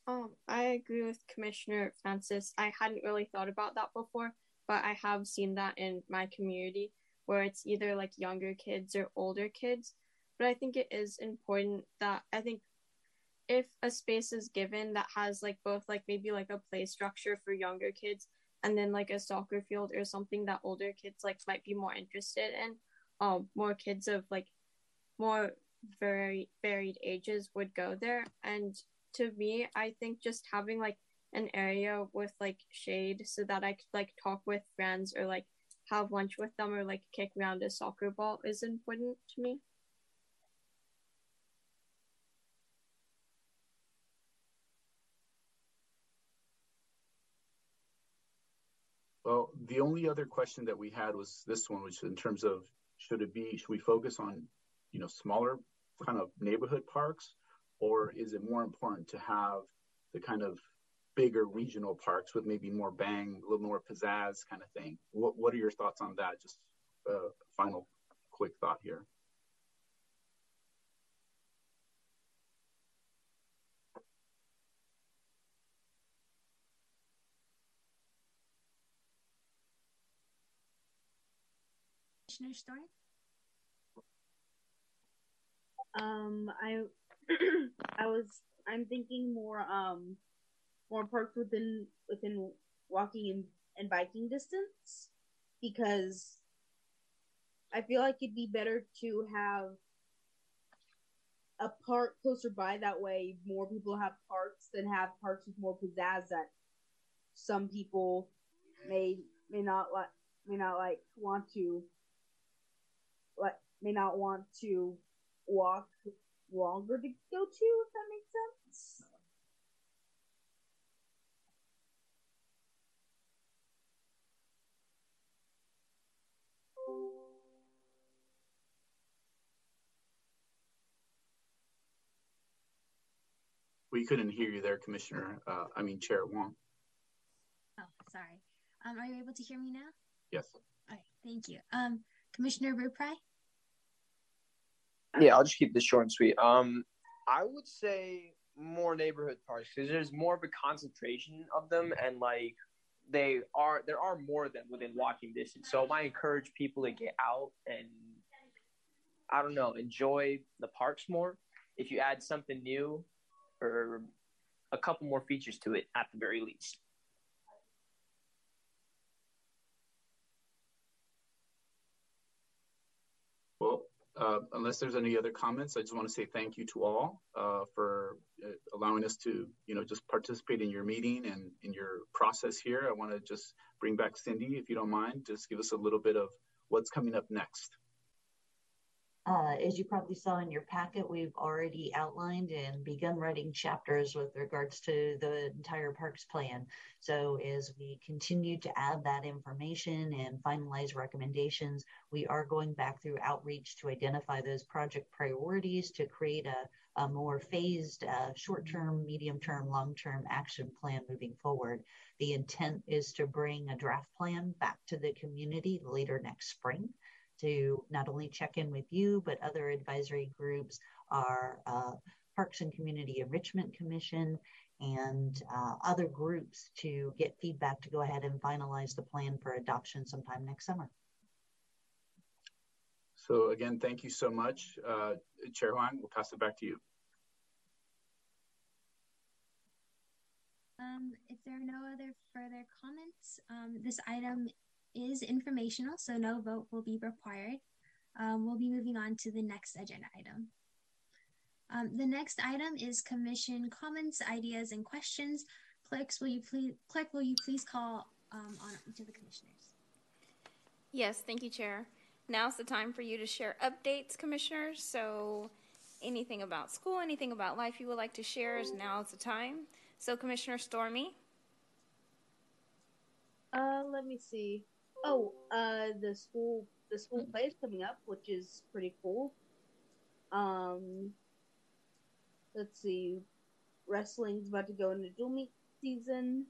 Um, I agree with Commissioner Francis. I hadn't really thought about that before, but I have seen that in my community where it's either like younger kids or older kids. But I think it is important that I think if a space is given that has like both like maybe like a play structure for younger kids and then like a soccer field or something that older kids like might be more interested in, um, more kids of like more very varied ages would go there. And to me, I think just having like an area with like shade so that I could like talk with friends or like have lunch with them or like kick around a soccer ball is important to me. Well, the only other question that we had was this one, which in terms of should it be should we focus on you know smaller kind of neighborhood parks, or is it more important to have the kind of bigger regional parks with maybe more bang, a little more pizzazz kind of thing. What What are your thoughts on that? Just a uh, final quick thought here. Commissioner Story. Um, I I was I'm thinking more um more parks within within walking and, and biking distance because I feel like it'd be better to have a park closer by. That way, more people have parks than have parks with more pizzazz that some people may may not like may not like want to like may not want to walk longer to go to. If that makes sense. We couldn't hear you there, Commissioner. Uh, I mean, Chair Wong. Oh, sorry. Um, are you able to hear me now? Yes. All right, thank you. Um, Commissioner Ruprai. Yeah, I'll just keep this short and sweet. Um, I would say more neighborhood parks because there's more of a concentration of them and like they are there are more of them within walking distance. So I encourage people to get out and I don't know, enjoy the parks more. If you add something new or a couple more features to it at the very least. Well, uh, unless there's any other comments, I just want to say thank you to all uh, for uh, allowing us to, you know, just participate in your meeting and in your process here. I want to just bring back Cindy, if you don't mind, just give us a little bit of what's coming up next. Uh, as you probably saw in your packet, we've already outlined and begun writing chapters with regards to the entire parks plan. So as we continue to add that information and finalize recommendations, we are going back through outreach to identify those project priorities to create a, a more phased uh, short-term, medium-term, long-term action plan moving forward. The intent is to bring a draft plan back to the community later next spring to not only check in with you, but other advisory groups, our uh, Parks and Community Enrichment Commission, and uh, other groups to get feedback to go ahead and finalize the plan for adoption sometime next summer. So again, thank you so much. Uh, Chair Huang, we'll pass it back to you. Um, if there are no other further comments, um, this item is informational, so no vote will be required. Um, we'll be moving on to the next agenda item. Um, the next item is commission comments, ideas, and questions. Clerks, will you please, clerk, will you please call um, on each of the commissioners? Yes, thank you, Chair. Now's the time for you to share updates, commissioners. So anything about school, anything about life you would like to share is now's the time. So Commissioner Stormy. Uh, let me see. Oh, uh, the school the school play is coming up, which is pretty cool. Um, let's see, wrestling's about to go into dual meet season,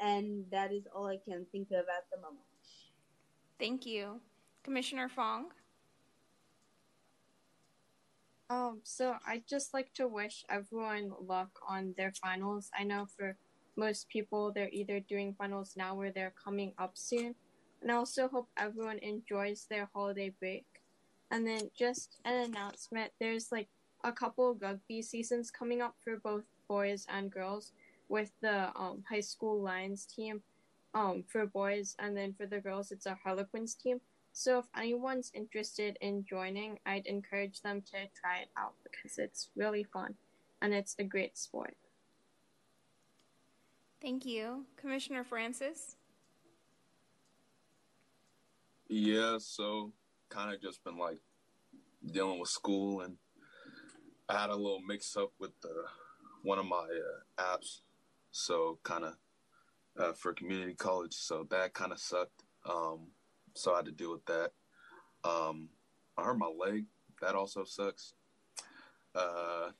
and that is all I can think of at the moment. Thank you, Commissioner Fong. Um, so I'd just like to wish everyone luck on their finals. I know for most people they're either doing finals now or they're coming up soon. And I also hope everyone enjoys their holiday break. And then just an announcement there's like a couple rugby seasons coming up for both boys and girls with the um, high school Lions team um, for boys, and then for the girls, it's a Harlequins team. So if anyone's interested in joining, I'd encourage them to try it out because it's really fun and it's a great sport. Thank you. Commissioner Francis? Yeah, so kind of just been like dealing with school and I had a little mix up with the, one of my uh, apps. So kind of uh, for community college. So that kind of sucked. Um, so I had to deal with that. Um, I hurt my leg. That also sucks. Uh,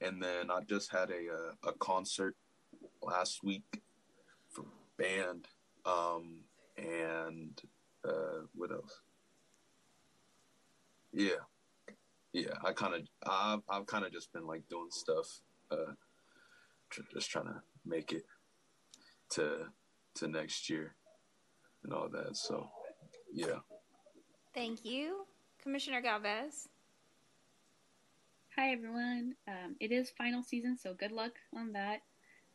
and then I just had a, a, uh, a concert last week for band. Um, and uh, what else? Yeah, yeah. I kind of, I've, I've kind of just been like doing stuff, uh, tr- just trying to make it to to next year and all that. So, yeah. Thank you, Commissioner Galvez. Hi everyone. Um, it is final season, so good luck on that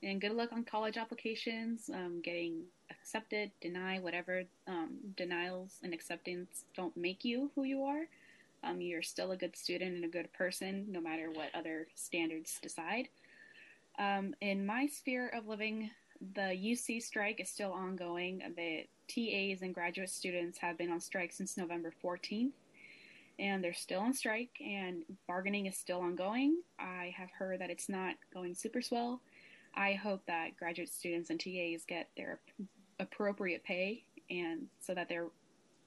and good luck on college applications, um, getting accepted, deny, whatever. Um, denials and acceptance don't make you who you are. Um, you're still a good student and a good person, no matter what other standards decide. Um, in my sphere of living, the UC strike is still ongoing. The TAs and graduate students have been on strike since November 14th, and they're still on strike, and bargaining is still ongoing. I have heard that it's not going super swell I hope that graduate students and TAs get their appropriate pay and so that they're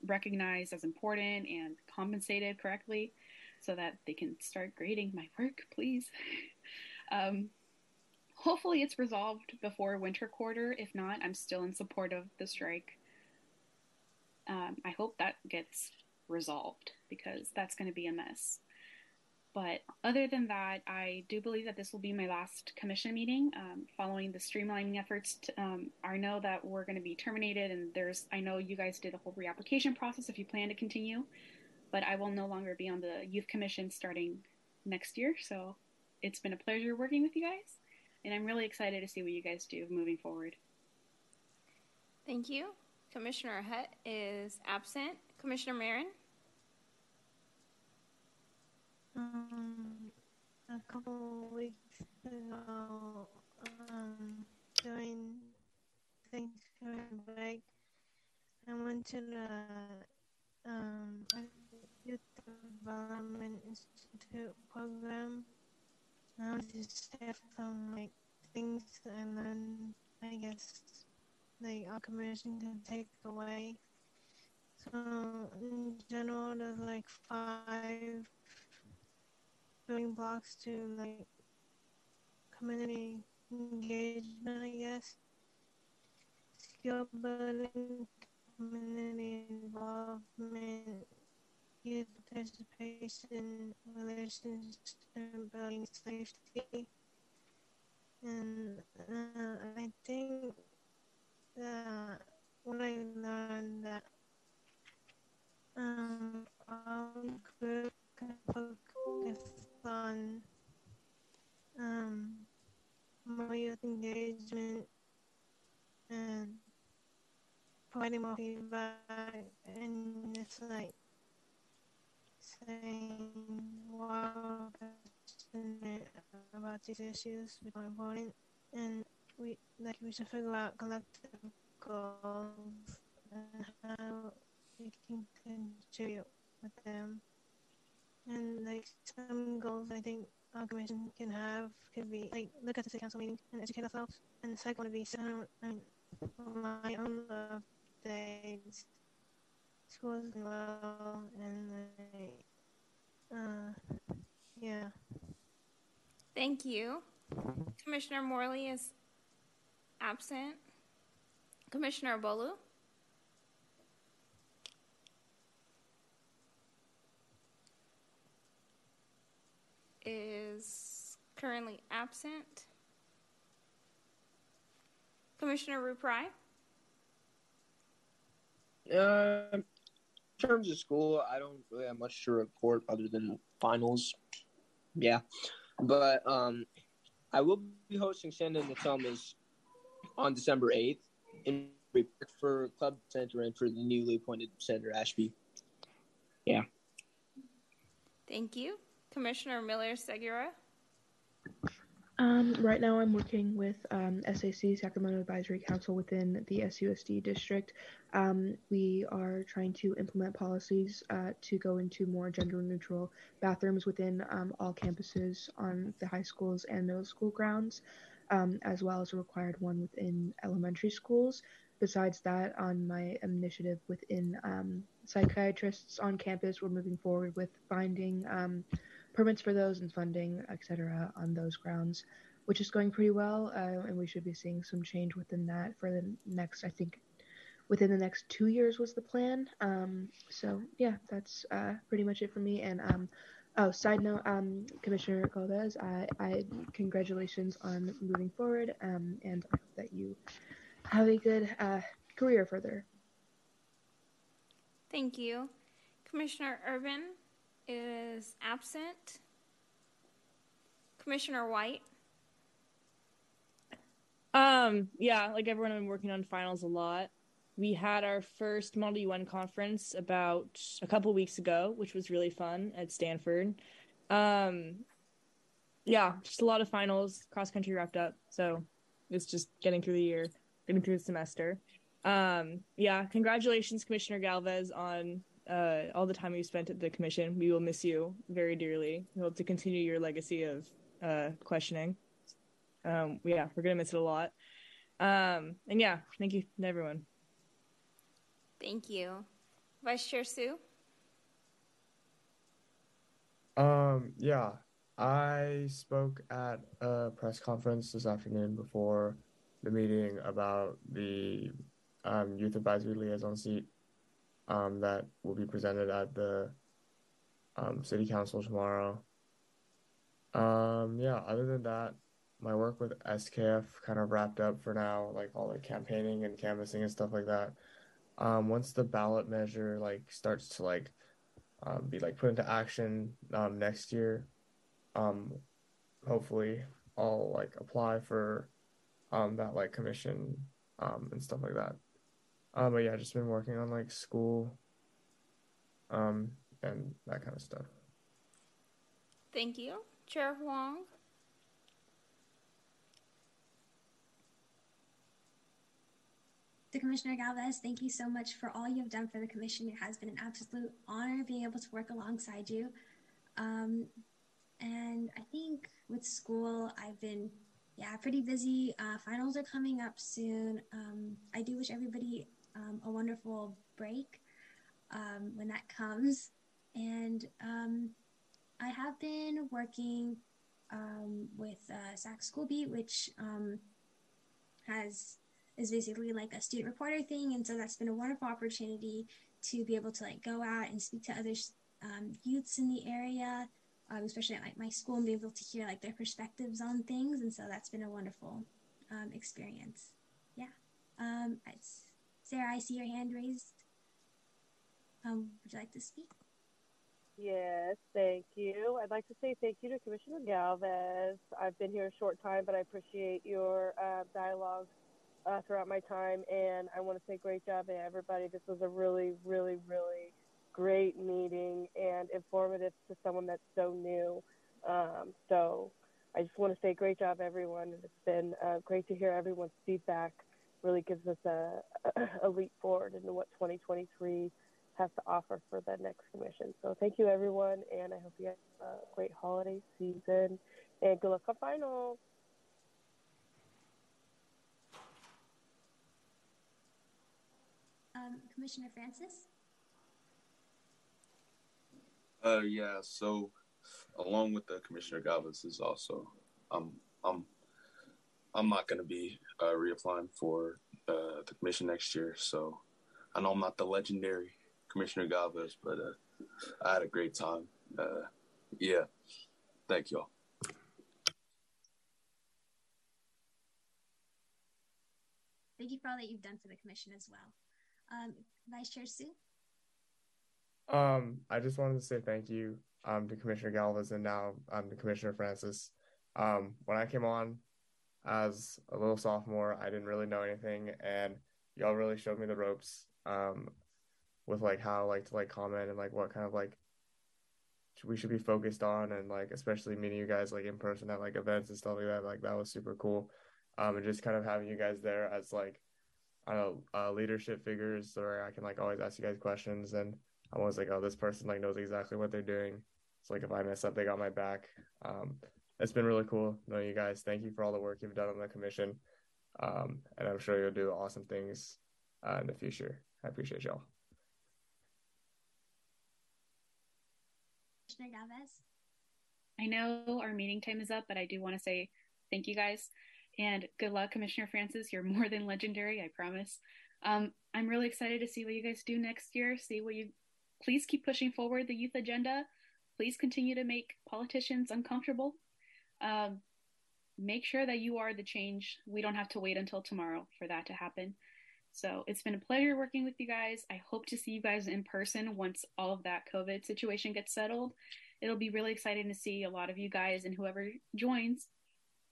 recognized as important and compensated correctly so that they can start grading my work, please. um, hopefully, it's resolved before winter quarter. If not, I'm still in support of the strike. Um, I hope that gets resolved because that's going to be a mess. But other than that, I do believe that this will be my last commission meeting um, following the streamlining efforts. To, um, I know that we're going to be terminated, and there's, I know you guys did the whole reapplication process if you plan to continue, but I will no longer be on the youth commission starting next year. So it's been a pleasure working with you guys, and I'm really excited to see what you guys do moving forward. Thank you. Commissioner Hutt is absent. Commissioner Marin? Um, a couple weeks ago, um, during Thanksgiving break, I went to the um, Youth Development Institute program. I was just had some like things, and then I guess the our commission can take away. So in general, there's like five building blocks to like community engagement, I guess. Skill building, community involvement, youth participation, relationship building, safety. And uh, I think that what I learned that um, our group can focus on um, more youth engagement and providing more feedback and just like saying wow about these issues which are important and we like we should figure out collective goals and how we can contribute with them and like some goals I think our commission can have could be like look at the city council meeting and educate ourselves. And the second would be so I mean my own love days schools as well and like uh yeah. Thank you. Commissioner Morley is absent. Commissioner Bolu? Is currently absent. Commissioner Ruprai? Uh, in terms of school, I don't really have much to report other than finals. Yeah, but um, I will be hosting Santa and the Thomas on December eighth in for Club Center and for the newly appointed Senator Ashby. Yeah. Thank you. Commissioner Miller Segura? Um, right now, I'm working with um, SAC, Sacramento Advisory Council, within the SUSD district. Um, we are trying to implement policies uh, to go into more gender neutral bathrooms within um, all campuses on the high schools and middle school grounds, um, as well as a required one within elementary schools. Besides that, on my initiative within um, psychiatrists on campus, we're moving forward with finding permits for those and funding, etc., on those grounds, which is going pretty well. Uh, and we should be seeing some change within that for the next, I think, within the next two years was the plan. Um, so yeah, that's uh, pretty much it for me. And um, oh, side note, um, Commissioner Galvez, I, I congratulations on moving forward, um, and I hope that you have a good uh, career further. Thank you, Commissioner Urban is absent. Commissioner White. Um, yeah, like everyone, I've been working on finals a lot. We had our first Model UN conference about a couple weeks ago, which was really fun at Stanford. Um, yeah, just a lot of finals. Cross country wrapped up, so it's just getting through the year, getting through the semester. Um, yeah, congratulations, Commissioner Galvez, on uh, all the time you spent at the commission. We will miss you very dearly. We hope to continue your legacy of uh, questioning. Um, yeah, we're gonna miss it a lot. Um, and yeah, thank you to everyone. Thank you, Vice Chair Sue. Um, yeah, I spoke at a press conference this afternoon before the meeting about the um, youth advisory liaison seat um, that will be presented at the um, city council tomorrow. Um, yeah, other than that, my work with SKF kind of wrapped up for now, like all the campaigning and canvassing and stuff like that. Um, once the ballot measure like starts to like um, be like put into action um, next year, um, hopefully I'll like apply for um, that like commission um, and stuff like that. Um, but yeah, just been working on like school um, and that kind of stuff. Thank you. Chair Huang. To Commissioner Galvez, thank you so much for all you have done for the commission. It has been an absolute honor being able to work alongside you. Um, and I think with school, I've been, yeah, pretty busy. Uh, finals are coming up soon. Um, I do wish everybody um, a wonderful break um, when that comes. And um, I have been working um, with uh, SAC School Beat, which um, has is basically like a student reporter thing, and so that's been a wonderful opportunity to be able to like go out and speak to other um, youths in the area, especially at like my school, and be able to hear like their perspectives on things, and so that's been a wonderful experience. Yeah, um, Sarah, I see your hand raised. Um, would you like to speak? Yes, thank you. I'd like to say thank you to Commissioner Galvez. I've been here a short time, but I appreciate your uh, dialogue uh, throughout my time, and I want to say great job to everybody. This was a really, really, really great meeting and informative to someone that's so new. Um, so I just want to say great job, everyone. It's been uh, great to hear everyone's feedback. Really gives us a, a leap forward into what 2023 has to offer for the next commission. So thank you, everyone, and I hope you have a great holiday season and good luck on finals. Um, Commissioner Francis? Uh, yeah. So, along with the Commissioner Galvez is also, um, I'm, I'm not going to be uh, reapplying for uh, the commission next year. So, I know I'm not the legendary Commissioner Galvez, but uh, I had a great time. Uh, yeah, thank you all. Thank you for all that you've done for the commission as well. Um, Vice Chair Sue? Um, I just wanted to say thank you um, to Commissioner Galvez and now um, to Commissioner Francis. Um, when I came on as a little sophomore, I didn't really know anything, and y'all really showed me the ropes. Um, with like how like to like comment and like what kind of like we should be focused on and like especially meeting you guys like in person at like events and stuff like that like that was super cool um and just kind of having you guys there as like I don't know uh, leadership figures where I can like always ask you guys questions and I'm always like oh this person like knows exactly what they're doing so like if I mess up they got my back um it's been really cool knowing you guys thank you for all the work you've done on the commission um and I'm sure you'll do awesome things uh, in the future I appreciate y'all Commissioner? I know our meeting time is up, but I do want to say thank you guys and good luck, Commissioner Francis. You're more than legendary, I promise. Um, I'm really excited to see what you guys do next year. See what you please keep pushing forward the youth agenda. Please continue to make politicians uncomfortable. Um, make sure that you are the change. We don't have to wait until tomorrow for that to happen. So it's been a pleasure working with you guys. I hope to see you guys in person once all of that COVID situation gets settled. It'll be really exciting to see a lot of you guys and whoever joins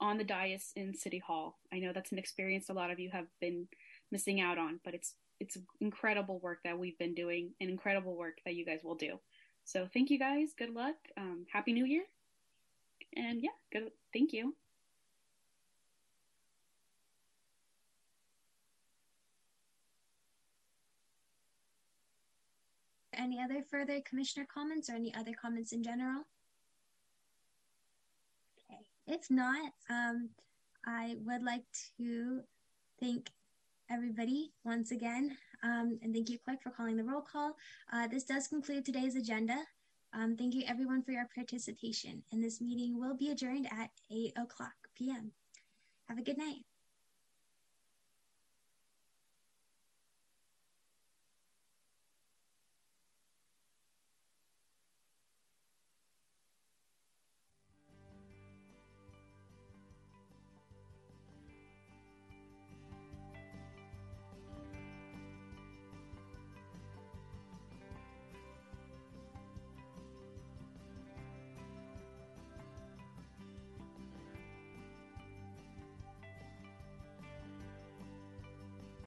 on the dais in City Hall. I know that's an experience a lot of you have been missing out on, but it's it's incredible work that we've been doing and incredible work that you guys will do. So thank you guys. Good luck. Um, Happy New Year. And yeah, good. Thank you. Any other further commissioner comments or any other comments in general? Okay. If not, um, I would like to thank everybody once again. Um, and thank you, Clerk, for calling the roll call. Uh, this does conclude today's agenda. Um, thank you, everyone, for your participation. And this meeting will be adjourned at 8 o'clock p.m. Have a good night.